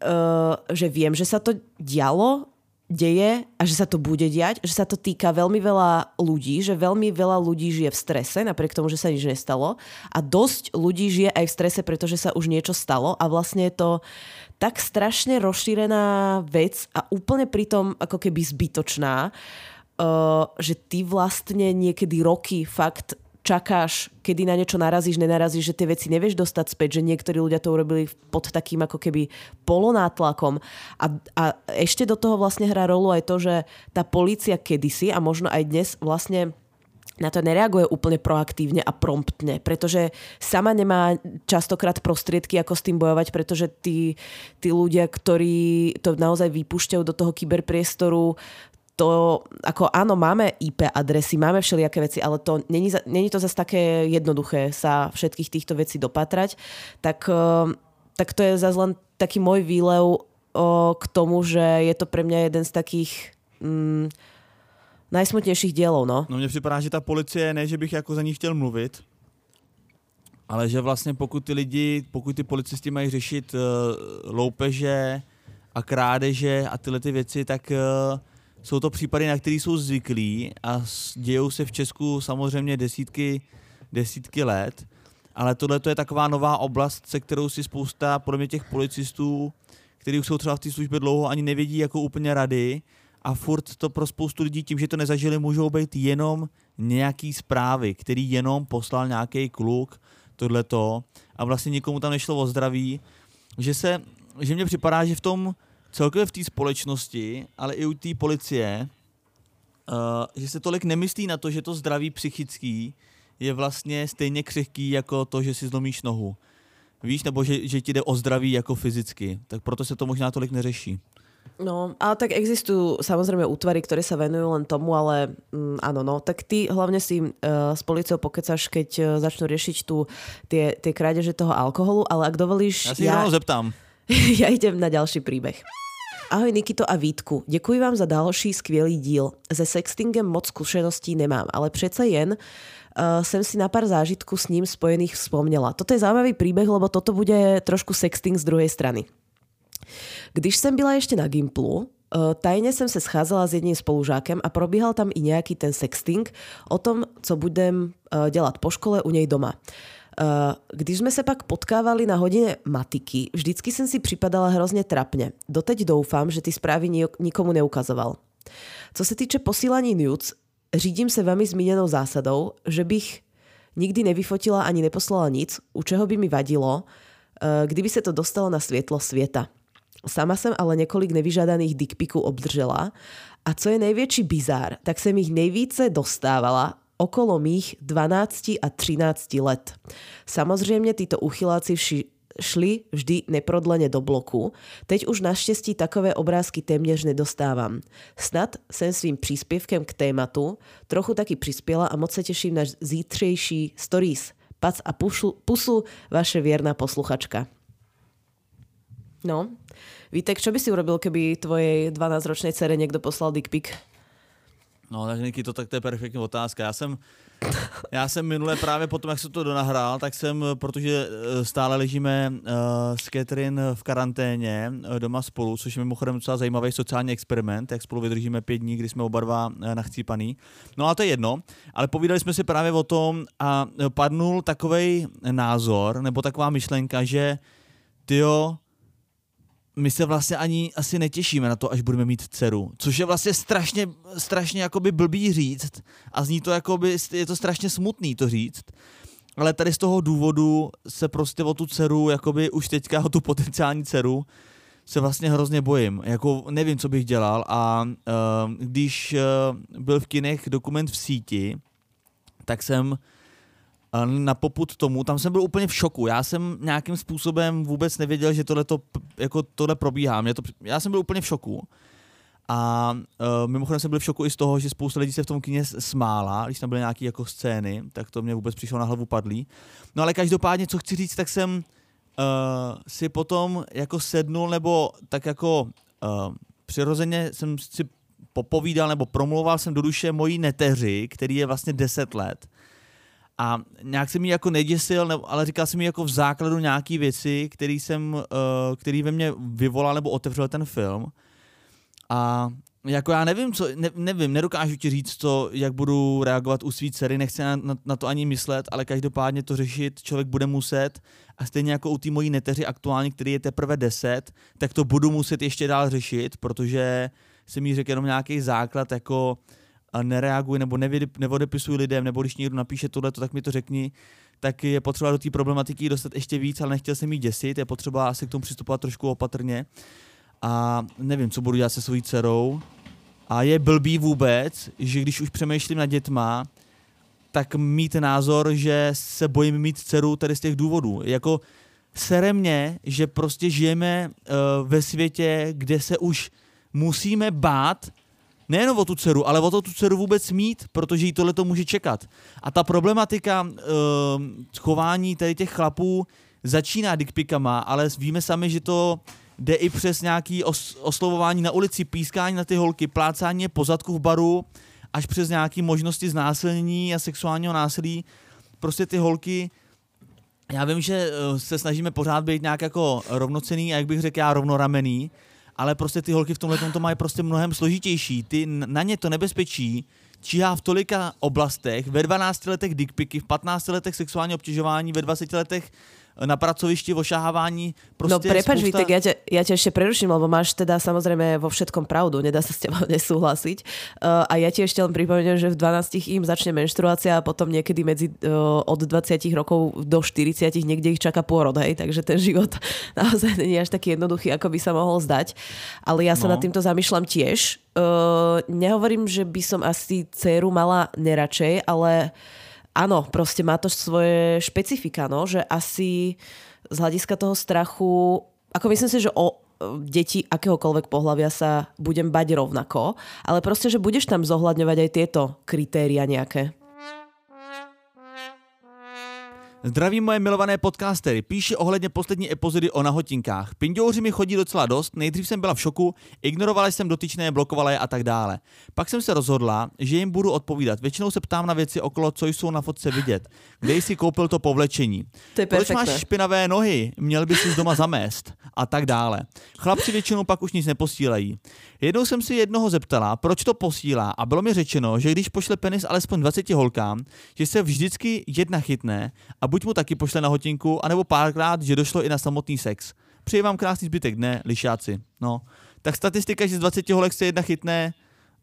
uh, že viem, že sa to dialo deje a že sa to bude diať, že sa to týka veľmi veľa ľudí, že veľmi veľa ľudí žije v strese, napriek tomu, že sa nič nestalo a dosť ľudí žije aj v strese, pretože sa už niečo stalo. A vlastne je to tak strašne rozšírená vec a úplne pritom ako keby zbytočná, uh, že ty vlastne niekedy roky fakt čakáš, kedy na niečo narazíš, nenarazíš, že tie veci nevieš dostať späť, že niektorí ľudia to urobili pod takým ako keby polonátlakom. A, a ešte do toho vlastne hrá rolu aj to, že tá policia kedysi a možno aj dnes vlastne na to nereaguje úplne proaktívne a promptne, pretože sama nemá častokrát prostriedky, ako s tým bojovať, pretože tí, tí ľudia, ktorí to naozaj vypúšťajú do toho kyberpriestoru, to, ako áno, máme IP adresy, máme všelijaké veci, ale to není, není to zase také jednoduché sa všetkých týchto vecí dopatrať, tak, eh, tak to je zase len taký môj výlev o, k tomu, že je to pre mňa jeden z takých mm, najsmutnějších dělů, no. No mně připadá, že ta policie, ne, že bych jako za ní chtěl mluvit, ale že vlastně pokud ty lidi, pokud ty policisti mají řešit uh, loupeže a krádeže a tyhle ty věci, tak uh, jsou to případy, na které jsou zvyklí a dějou se v Česku samozřejmě desítky, desítky let, ale tohle je taková nová oblast, se kterou si spousta podle mě těch policistů, kteří už jsou třeba v té službě dlouho, ani nevědí jako úplně rady a furt to pro spoustu lidí tím, že to nezažili, můžou být jenom nějaký zprávy, který jenom poslal nějaký kluk, tohleto. A vlastně nikomu tam nešlo o zdraví, že se, že mně připadá, že v tom celkově v té společnosti, ale i u té policie, uh, že se tolik nemyslí na to, že to zdraví psychický je vlastně stejně křehký jako to, že si zlomíš nohu. Víš, nebo že, že ti jde o zdraví jako fyzicky. Tak proto se to možná tolik neřeší. No, ale tak existujú samozrejme útvary, ktoré sa venujú len tomu, ale mm, áno, no, tak ty hlavne si uh, s policiou pokecaš, keď uh, začnú riešiť tu tie, tie krádeže toho alkoholu, ale ak dovolíš... Ja si ja, zeptám. ja idem na ďalší príbeh. Ahoj Nikito a Vítku, děkuji vám za další skvělý díl. Se sextingem moc zkušeností nemám, ale přece jen uh, jsem si na pár zážitků s ním spojených vzpomněla. Toto je zaujímavý príbeh, lebo toto bude trošku sexting z druhej strany. Když jsem byla ještě na Gimplu, eh, tajně jsem se scházela s jedním spolužákem a probíhal tam i nějaký ten sexting o tom, co budem eh, dělat po škole u něj doma. Eh, když jsme se pak potkávali na hodině matiky, vždycky jsem si připadala hrozně trapně. Doteď doufám, že ty zprávy nikomu neukazoval. Co se týče posílání nudes, řídím se vámi zmíněnou zásadou, že bych nikdy nevyfotila ani neposlala nic, u čeho by mi vadilo, kdyby se to dostalo na světlo světa. Sama jsem ale několik nevyžádaných dickpiků obdržela a co je největší bizár, tak jsem jich nejvíce dostávala okolo mých 12 a 13 let. Samozřejmě tyto uchyláci vši šli vždy neprodleně do bloku. Teď už naštěstí takové obrázky téměř nedostávám. Snad jsem svým příspěvkem k tématu trochu taky přispěla a moc se těším na zítřejší stories. Pac a pusu, pusu vaše věrná posluchačka. No, Vítek, čo by si urobil, keby tvojej 12-ročnej dcere někdo poslal dick pic? No, tak Niky, to, tak to je perfektní otázka. Já jsem, já jsem minule právě potom, jak se to donahrál, tak jsem, protože eh, stále ležíme uh, s Catherine v karanténě uh, doma spolu, což je mimochodem docela zajímavý sociální experiment, jak spolu vydržíme pět dní, kdy jsme oba dva nachcípaný. No a to je jedno, ale povídali jsme si právě o tom a padnul takový názor, nebo taková myšlenka, že tyjo, my se vlastně ani asi netěšíme na to, až budeme mít dceru, což je vlastně strašně, strašně jakoby blbý říct a zní to jakoby, je to strašně smutný to říct, ale tady z toho důvodu se prostě o tu dceru, jakoby už teďka o tu potenciální dceru, se vlastně hrozně bojím. Jako nevím, co bych dělal a uh, když uh, byl v kinech dokument v síti, tak jsem na poput tomu, tam jsem byl úplně v šoku. Já jsem nějakým způsobem vůbec nevěděl, že tohle, to, jako tohle probíhá. Mě to, já jsem byl úplně v šoku. A uh, mimochodem jsem byl v šoku i z toho, že spousta lidí se v tom kině smála, když tam byly nějaké jako scény, tak to mě vůbec přišlo na hlavu padlý. No ale každopádně, co chci říct, tak jsem uh, si potom jako sednul, nebo tak jako uh, přirozeně jsem si popovídal nebo promluval jsem do duše mojí neteři, který je vlastně 10 let a nějak se mi jako neděsil, ale říkal jsem mi jako v základu nějaký věci, který jsem, uh, který ve mně vyvolal nebo otevřel ten film. A jako já nevím, co, ne, nevím, nedokážu ti říct, co, jak budu reagovat u svý dcery, nechci na, na, na to ani myslet, ale každopádně to řešit člověk bude muset a stejně jako u té mojí neteři aktuálně, který je teprve 10, tak to budu muset ještě dál řešit, protože jsem jí řekl jenom nějaký základ, jako nereaguji nebo neodepisuji lidem, nebo když někdo napíše tohle, tak mi to řekni, tak je potřeba do té problematiky dostat ještě víc, ale nechtěl jsem jí děsit, je potřeba asi k tomu přistupovat trošku opatrně. A nevím, co budu dělat se svojí dcerou. A je blbý vůbec, že když už přemýšlím nad dětma, tak mít názor, že se bojím mít dceru tady z těch důvodů. Jako sere mě, že prostě žijeme uh, ve světě, kde se už musíme bát nejen o tu dceru, ale o to tu dceru vůbec mít, protože jí tohle to může čekat. A ta problematika uh, chování tady těch chlapů začíná dickpikama, ale víme sami, že to jde i přes nějaký os- oslovování na ulici, pískání na ty holky, plácání pozadku v baru, až přes nějaké možnosti znásilnění a sexuálního násilí. Prostě ty holky já vím, že eh, se snažíme pořád být nějak jako rovnocený a jak bych řekl já rovnoramený, ale prostě ty holky v tomhle to mají prostě mnohem složitější. Ty na ně to nebezpečí číhá v tolika oblastech, ve 12 letech dickpiky, v 15 letech sexuální obtěžování, ve 20 letech na pracovišti, ošahávání. Prostě no prepač, spousta... tak ja ťa, ja ťa ešte preruším, lebo máš teda samozrejme vo všetkom pravdu, nedá sa s tebou nesúhlasiť. Uh, a ja ti ešte len pripomeniem, že v 12 im začne menštruácia a potom niekedy medzi uh, od 20 rokov do 40 niekde ich čaká pôrod, hej, takže ten život naozaj nie je až taký jednoduchý, ako by sa mohol zdať. Ale ja sa no. nad týmto zamýšľam tiež. Uh, nehovorím, že by som asi dceru mala neradšej, ale uh, áno, proste má to svoje špecifika, no, že asi z hľadiska toho strachu, ako myslím si, že o deti akéhokoľvek pohľavia sa budem bať rovnako, ale proste, že budeš tam zohľadňovať aj tieto kritéria nejaké. Zdravím moje milované podcastery. Píše ohledně poslední epizody o nahotinkách. Pindouři mi chodí docela dost, nejdřív jsem byla v šoku, ignorovala jsem dotyčné, blokovala je a tak dále. Pak jsem se rozhodla, že jim budu odpovídat. Většinou se ptám na věci okolo, co jsou na fotce vidět. Kde jsi koupil to povlečení? To je Proč máš špinavé nohy? Měl bys si z doma zamést? A tak dále. Chlapci většinou pak už nic neposílají. Jednou jsem si jednoho zeptala, proč to posílá a bylo mi řečeno, že když pošle penis alespoň 20 holkám, že se vždycky jedna chytne a buď mu taky pošle na hotinku, anebo párkrát, že došlo i na samotný sex. Přeji vám krásný zbytek dne, lišáci. No. Tak statistika, že z 20 holek se jedna chytne,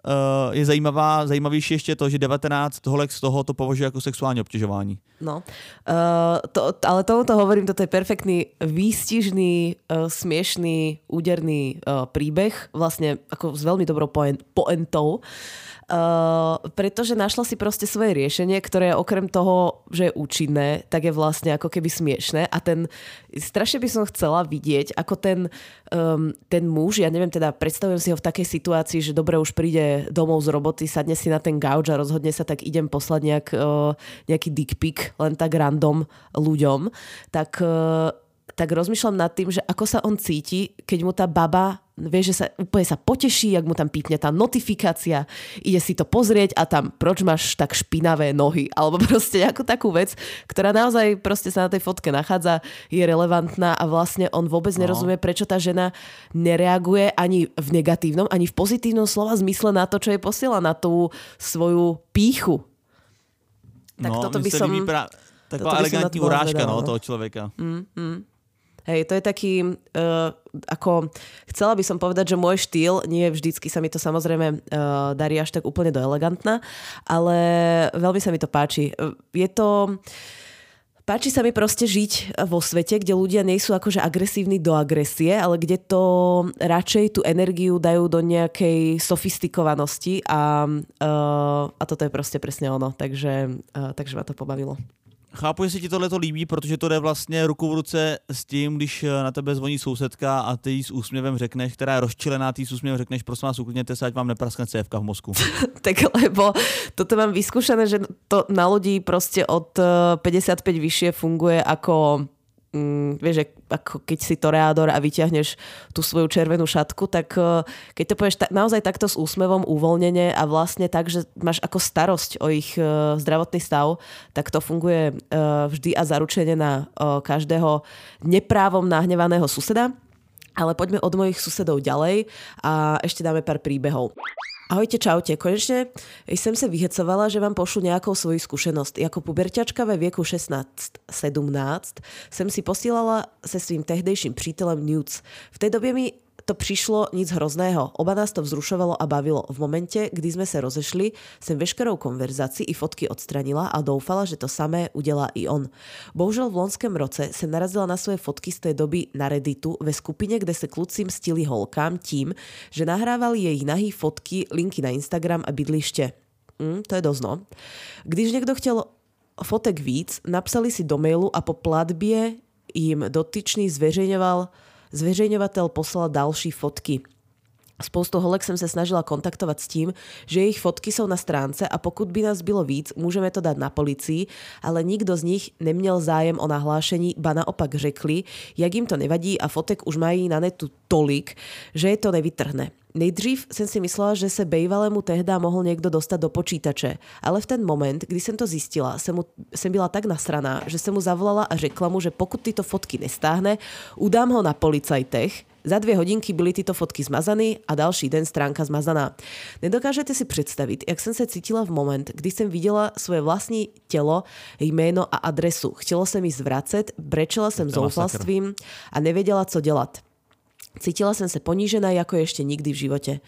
uh, je zajímavá. Zajímavější ještě to, že 19 holek z toho to považuje jako sexuální obtěžování. No, uh, to, ale tomuto hovorím, toto je perfektný, výstižný, uh, smiešný, úderný uh, príbeh, vlastne ako s veľmi dobrou poentou. Uh, pretože našla si proste svoje riešenie, ktoré okrem toho, že je účinné, tak je vlastne ako keby smiešné a ten, strašne by som chcela vidieť, ako ten, um, ten muž, ja neviem teda, predstavujem si ho v takej situácii, že dobre už príde domov z roboty, sadne si na ten gauč a rozhodne sa, tak idem poslať nejak, uh, nejaký dick pic, len tak random ľuďom, tak uh, tak rozmýšľam nad tým, že ako sa on cíti, keď mu tá baba vie, že sa úplne sa poteší, ak mu tam pípne tá notifikácia, ide si to pozrieť a tam, proč máš tak špinavé nohy, alebo proste nejakú takú vec, ktorá naozaj proste sa na tej fotke nachádza, je relevantná a vlastne on vôbec no. nerozumie, prečo tá žena nereaguje ani v negatívnom, ani v pozitívnom slova zmysle na to, čo je posiela, na tú svoju píchu. Tak no, toto by som... Pra... Taková elegantní urážka no, no, toho človeka. Mm, mm. Hej, to je taký, uh, ako, chcela by som povedať, že môj štýl, nie vždycky sa mi to samozrejme uh, darí až tak úplne do elegantna, ale veľmi sa mi to páči. Je to... Páči sa mi proste žiť vo svete, kde ľudia nie sú akože agresívni do agresie, ale kde to radšej tú energiu dajú do nejakej sofistikovanosti a, uh, a toto je proste presne ono. Takže, uh, takže ma to pobavilo. Chápu, že se ti tohle to líbí, protože to jde vlastně ruku v ruce s tím, když eh, na tebe zvoní sousedka a ty jí s úsměvem řekneš, která je rozčilená, ty s úsměvem řekneš, prosím vás, uklidněte se, ať vám nepraskne cévka v mozku. tak lebo toto mám vyskúšané, že to na lodi prostě od 55 eh, vyššie funguje ako mm, vieš, že ako keď si toreador a vyťahneš tú svoju červenú šatku, tak uh, keď to povieš ta- naozaj takto s úsmevom uvoľnenie a vlastne tak, že máš ako starosť o ich uh, zdravotný stav, tak to funguje uh, vždy a zaručene na každého neprávom nahnevaného suseda. Ale poďme od mojich susedov ďalej a ešte dáme pár príbehov. Ahojte, čaute. Konečne jsem se vyhecovala, že vám pošlu nějakou svoji zkušenost. Jako puberťačka ve věku 16-17 jsem si posílala se svým tehdejším přítelem nudes. V té době mi to přišlo nic hrozného. Oba nás to vzrušovalo a bavilo. V momente, kdy jsme se rozešli, jsem veškerou konverzaci i fotky odstranila a doufala, že to samé udělá i on. Bohužel v loňském roce jsem narazila na svoje fotky z té doby na Redditu ve skupině, kde se kluci mstili holkám tím, že nahrávali jejich nahý fotky, linky na Instagram a bydliště. Mm, to je dosť no. Když někdo chtěl fotek víc, napsali si do mailu a po platbě jim dotyčný zveřejňoval, zveřejňovatel poslal další fotky. Spoustu holek jsem se snažila kontaktovat s tím, že jejich fotky jsou na stránce a pokud by nás bylo víc, můžeme to dát na policii, ale nikdo z nich neměl zájem o nahlášení, ba naopak řekli, jak jim to nevadí a fotek už mají na netu tolik, že je to nevytrhne. Nejdřív jsem si myslela, že se bejvalému tehda mohl někdo dostat do počítače, ale v ten moment, kdy jsem to zjistila, jsem, mu, jsem byla tak nasraná, že jsem mu zavolala a řekla mu, že pokud tyto fotky nestáhne, udám ho na policajtech, za dvě hodinky byly tyto fotky zmazané a další den stránka zmazaná. Nedokážete si představit, jak jsem se cítila v moment, kdy jsem viděla svoje vlastní tělo, jméno a adresu. Chtělo se mi zvracet, brečela jsem zoufalstvím a nevěděla, co dělat. Cítila jsem se ponížená jako ještě nikdy v životě.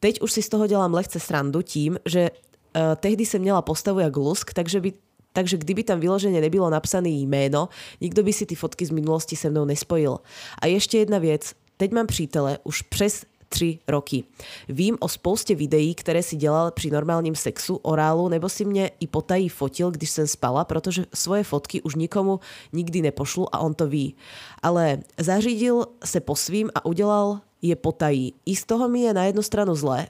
Teď už si z toho dělám lehce srandu tím, že uh, tehdy jsem měla postavu jak lusk, takže by takže kdyby tam vyloženě nebylo napsané jméno, nikdo by si ty fotky z minulosti se mnou nespojil. A ještě jedna věc. Teď mám přítele už přes tři roky. Vím o spoustě videí, které si dělal při normálním sexu, orálu, nebo si mě i potají fotil, když jsem spala, protože svoje fotky už nikomu nikdy nepošlu a on to ví. Ale zařídil se po svým a udělal je potají. I z toho mi je na jednu stranu zle,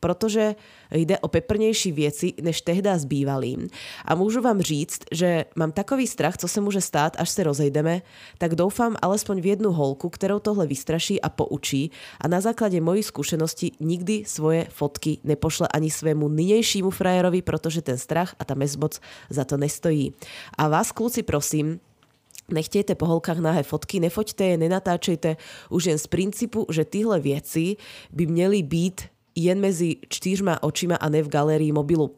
protože jde o peprnější věci než tehda s bývalým. A můžu vám říct, že mám takový strach, co se může stát, až se rozejdeme, tak doufám alespoň v jednu holku, kterou tohle vystraší a poučí a na základě mojí zkušenosti nikdy svoje fotky nepošle ani svému nynějšímu frajerovi, protože ten strach a ta mezmoc za to nestojí. A vás, kluci, prosím, Nechtějte po holkách nahé fotky, nefoďte je, nenatáčejte už jen z principu, že tyhle věci by měly být jen mezi čtyřma očima a ne v galerii mobilu.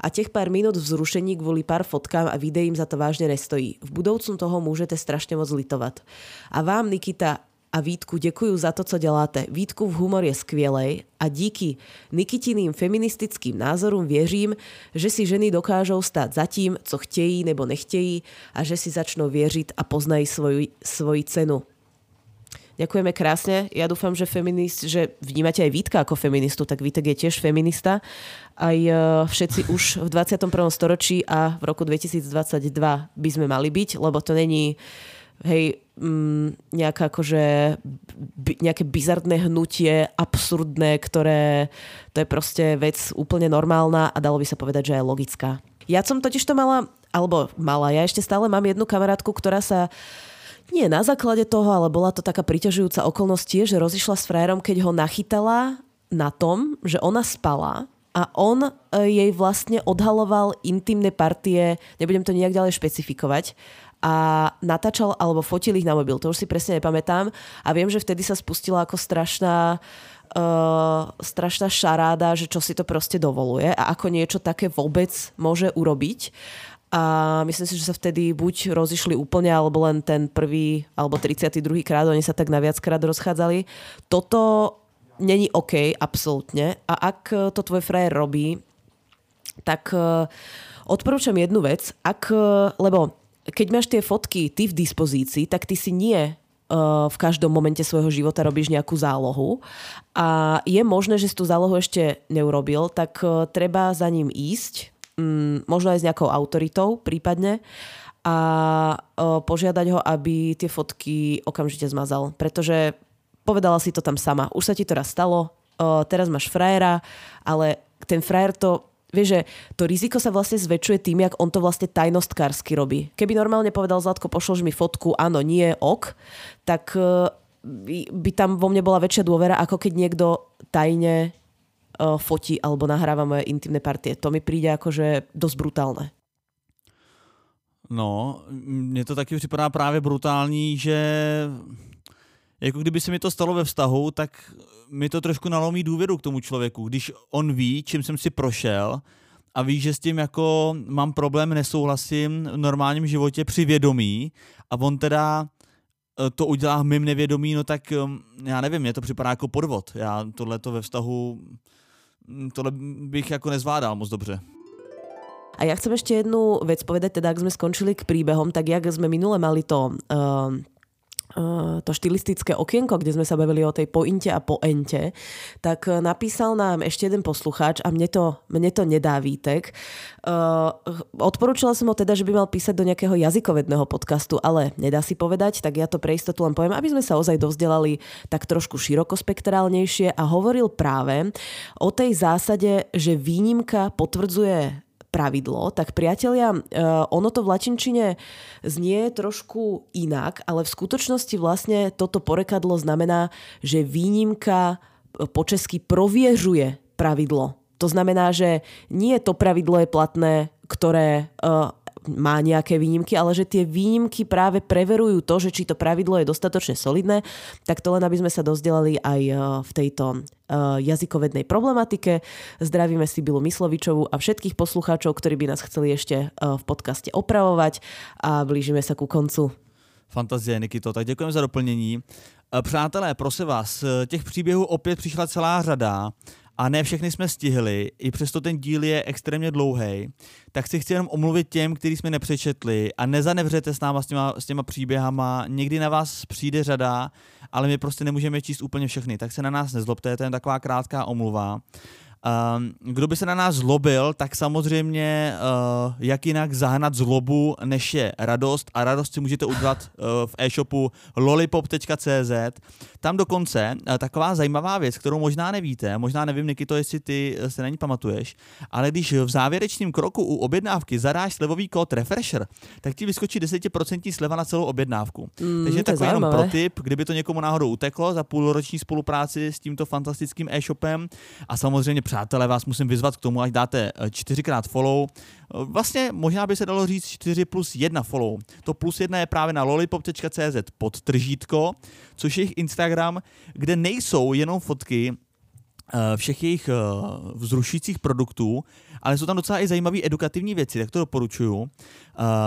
A těch pár minut vzrušení kvůli pár fotkám a videím za to vážně nestojí. V budoucnu toho můžete strašně moc litovat. A vám, Nikita, a Vítku děkuju za to, co děláte. Vítku v humor je skvělej a díky Nikitiným feministickým názorům věřím, že si ženy dokážou stát za tím, co chtějí nebo nechtějí a že si začnou věřit a poznají svoju, svoji cenu. Ďakujeme krásne. Ja dúfam, že, feminist, že vnímate aj Vítka ako feministu, tak Vítek je tiež feminista. Aj e, všetci už v 21. storočí a v roku 2022 by sme mali byť, lebo to není hej, mm, nejaká akože nejaké bizardné hnutie, absurdné, ktoré to je proste vec úplne normálna a dalo by sa povedať, že aj logická. Ja som totiž to mala, alebo mala, ja ešte stále mám jednu kamarátku, ktorá sa uh, nie na základe toho, ale bola to taká priťažujúca okolnosť že rozišla s frajerom, keď ho nachytala na tom, že ona spala a on e, jej vlastne odhaloval intimné partie, nebudem to nejak ďalej špecifikovať, a natáčal alebo fotil ich na mobil. To už si presne nepamätám. A viem, že vtedy sa spustila ako strašná Uh, strašná šaráda, že čo si to proste dovoluje a ako niečo také vôbec môže urobiť a myslím si, že sa vtedy buď rozišli úplne, alebo len ten prvý, alebo 32. krát, oni sa tak na viackrát rozchádzali. Toto není OK, absolútne. A ak to tvoj frajer robí, tak uh, odporúčam jednu vec, ak, uh, lebo keď máš tie fotky ty v dispozícii, tak ty si nie v každom momente svojho života robíš nejakú zálohu a je možné, že si tú zálohu ešte neurobil, tak treba za ním ísť, mm, možno aj s nejakou autoritou prípadne a o, požiadať ho, aby tie fotky okamžite zmazal. Pretože povedala si to tam sama. Už sa ti to raz stalo, o, teraz máš frajera, ale ten frajer to Vieš, že to riziko sa vlastne zväčšuje tým, jak on to vlastne tajnostkársky robí. Keby normálne povedal Zlatko, pošlož mi fotku, áno, nie, ok, tak by tam vo mne bola väčšia dôvera, ako keď niekto tajne fotí alebo nahráva moje intimné partie. To mi přijde jakože dost brutálne. No, mně to taky připadá právě brutální, že jako kdyby se mi to stalo ve vztahu, tak mi to trošku nalomí důvěru k tomu člověku. Když on ví, čím jsem si prošel a ví, že s tím jako mám problém, nesouhlasím v normálním životě při vědomí a on teda to udělá mým nevědomí, no tak um, já nevím, mně to připadá jako podvod. Já tohle to ve vztahu, tohle bych jako nezvládal moc dobře. A ja chcem ešte jednu vec povedať, teda ak sme skončili k príbehom, tak jak sme minule mali to... Uh, to štilistické okienko, kde sme sa bavili o tej pointe a poente, tak napísal nám ešte jeden poslucháč a mne to, mne to nedá výtek. Uh, odporúčala som ho teda, že by mal písať do nejakého jazykovedného podcastu, ale nedá si povedať, tak ja to pre istotu len poviem, aby sme sa ozaj dovzdelali tak trošku širokospektrálnejšie a hovoril práve o tej zásade, že výnimka potvrdzuje pravidlo, tak priatelia, uh, ono to v latinčine znie trošku inak, ale v skutočnosti vlastne toto porekadlo znamená, že výnimka e, po česky proviežuje pravidlo. To znamená, že nie to pravidlo je platné, ktoré uh, má nejaké výnimky, ale že tie výnimky práve preverujú to, že či to pravidlo je dostatočne solidné, tak to len aby sme sa dozdelali aj eh, v tejto eh, jazykovednej problematike. Zdravíme si Bilu Myslovičovu a všetkých poslucháčov, ktorí by nás chceli ešte eh, v podcaste opravovať a blížime sa ku koncu. Fantazie, Nikito, tak děkujeme za doplnění. Přátelé, prosím vás, těch příběhů opět přišla celá řada a ne všechny jsme stihli, i přesto ten díl je extrémně dlouhý, tak si chci jenom omluvit těm, který jsme nepřečetli a nezanevřete s náma s těma, s těma příběhama, někdy na vás přijde řada, ale my prostě nemůžeme číst úplně všechny, tak se na nás nezlobte, to je taková krátká omluva. Ehm, kdo by se na nás zlobil, tak samozřejmě uh, jak jinak zahnat zlobu, než je radost. A radost si můžete udělat uh, v e-shopu lollipop.cz. Tam dokonce uh, taková zajímavá věc, kterou možná nevíte, možná nevím, Nikito, jestli ty se na ní pamatuješ, ale když v závěrečném kroku u objednávky zadáš slevový kód Refresher, tak ti vyskočí 10% sleva na celou objednávku. Mm, Takže takový jenom pro tip, kdyby to někomu náhodou uteklo za půlroční spolupráci s tímto fantastickým e-shopem a samozřejmě přátelé, vás musím vyzvat k tomu, ať dáte eh, čtyřikrát follow. Eh, vlastně možná by se dalo říct 4 plus 1 follow. To plus 1 je právě na lollipop.cz pod tržítko, což je jejich Instagram, kde nejsou jenom fotky eh, všech jejich vzrušujících produktů, ale jsou tam docela i zajímavé edukativní věci, tak to doporučuju. Uh,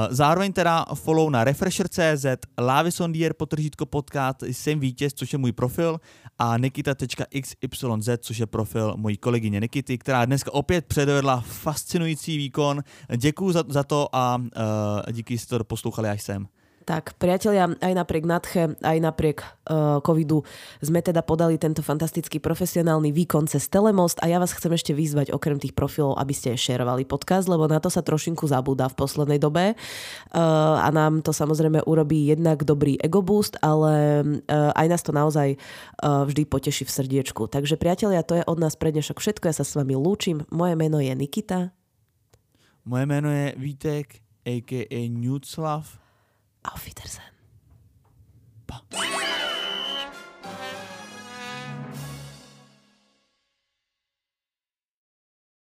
zároveň teda follow na refresher.cz, Lavisondier potržítko podcast, jsem vítěz, což je můj profil a nikita.xyz, což je profil mojí kolegyně Nikity, která dneska opět předvedla fascinující výkon. Děkuji za, za to a uh, díky, že jste to poslouchali až sem. Tak, priatelia, aj napriek nadche, aj napriek uh, covidu sme teda podali tento fantastický profesionálny výkon cez Telemost a ja vás chcem ešte vyzvať okrem tých profilov, aby ste šerovali podcast, lebo na to sa trošinku zabúda v poslednej dobe uh, a nám to samozrejme urobí jednak dobrý ego boost, ale uh, aj nás to naozaj uh, vždy poteší v srdiečku. Takže priatelia, to je od nás pre dnešok všetko, ja sa s vami lúčim. Moje meno je Nikita. Moje meno je Vítek, a.k.a. Nuclav Auf Wiedersehen. Pa.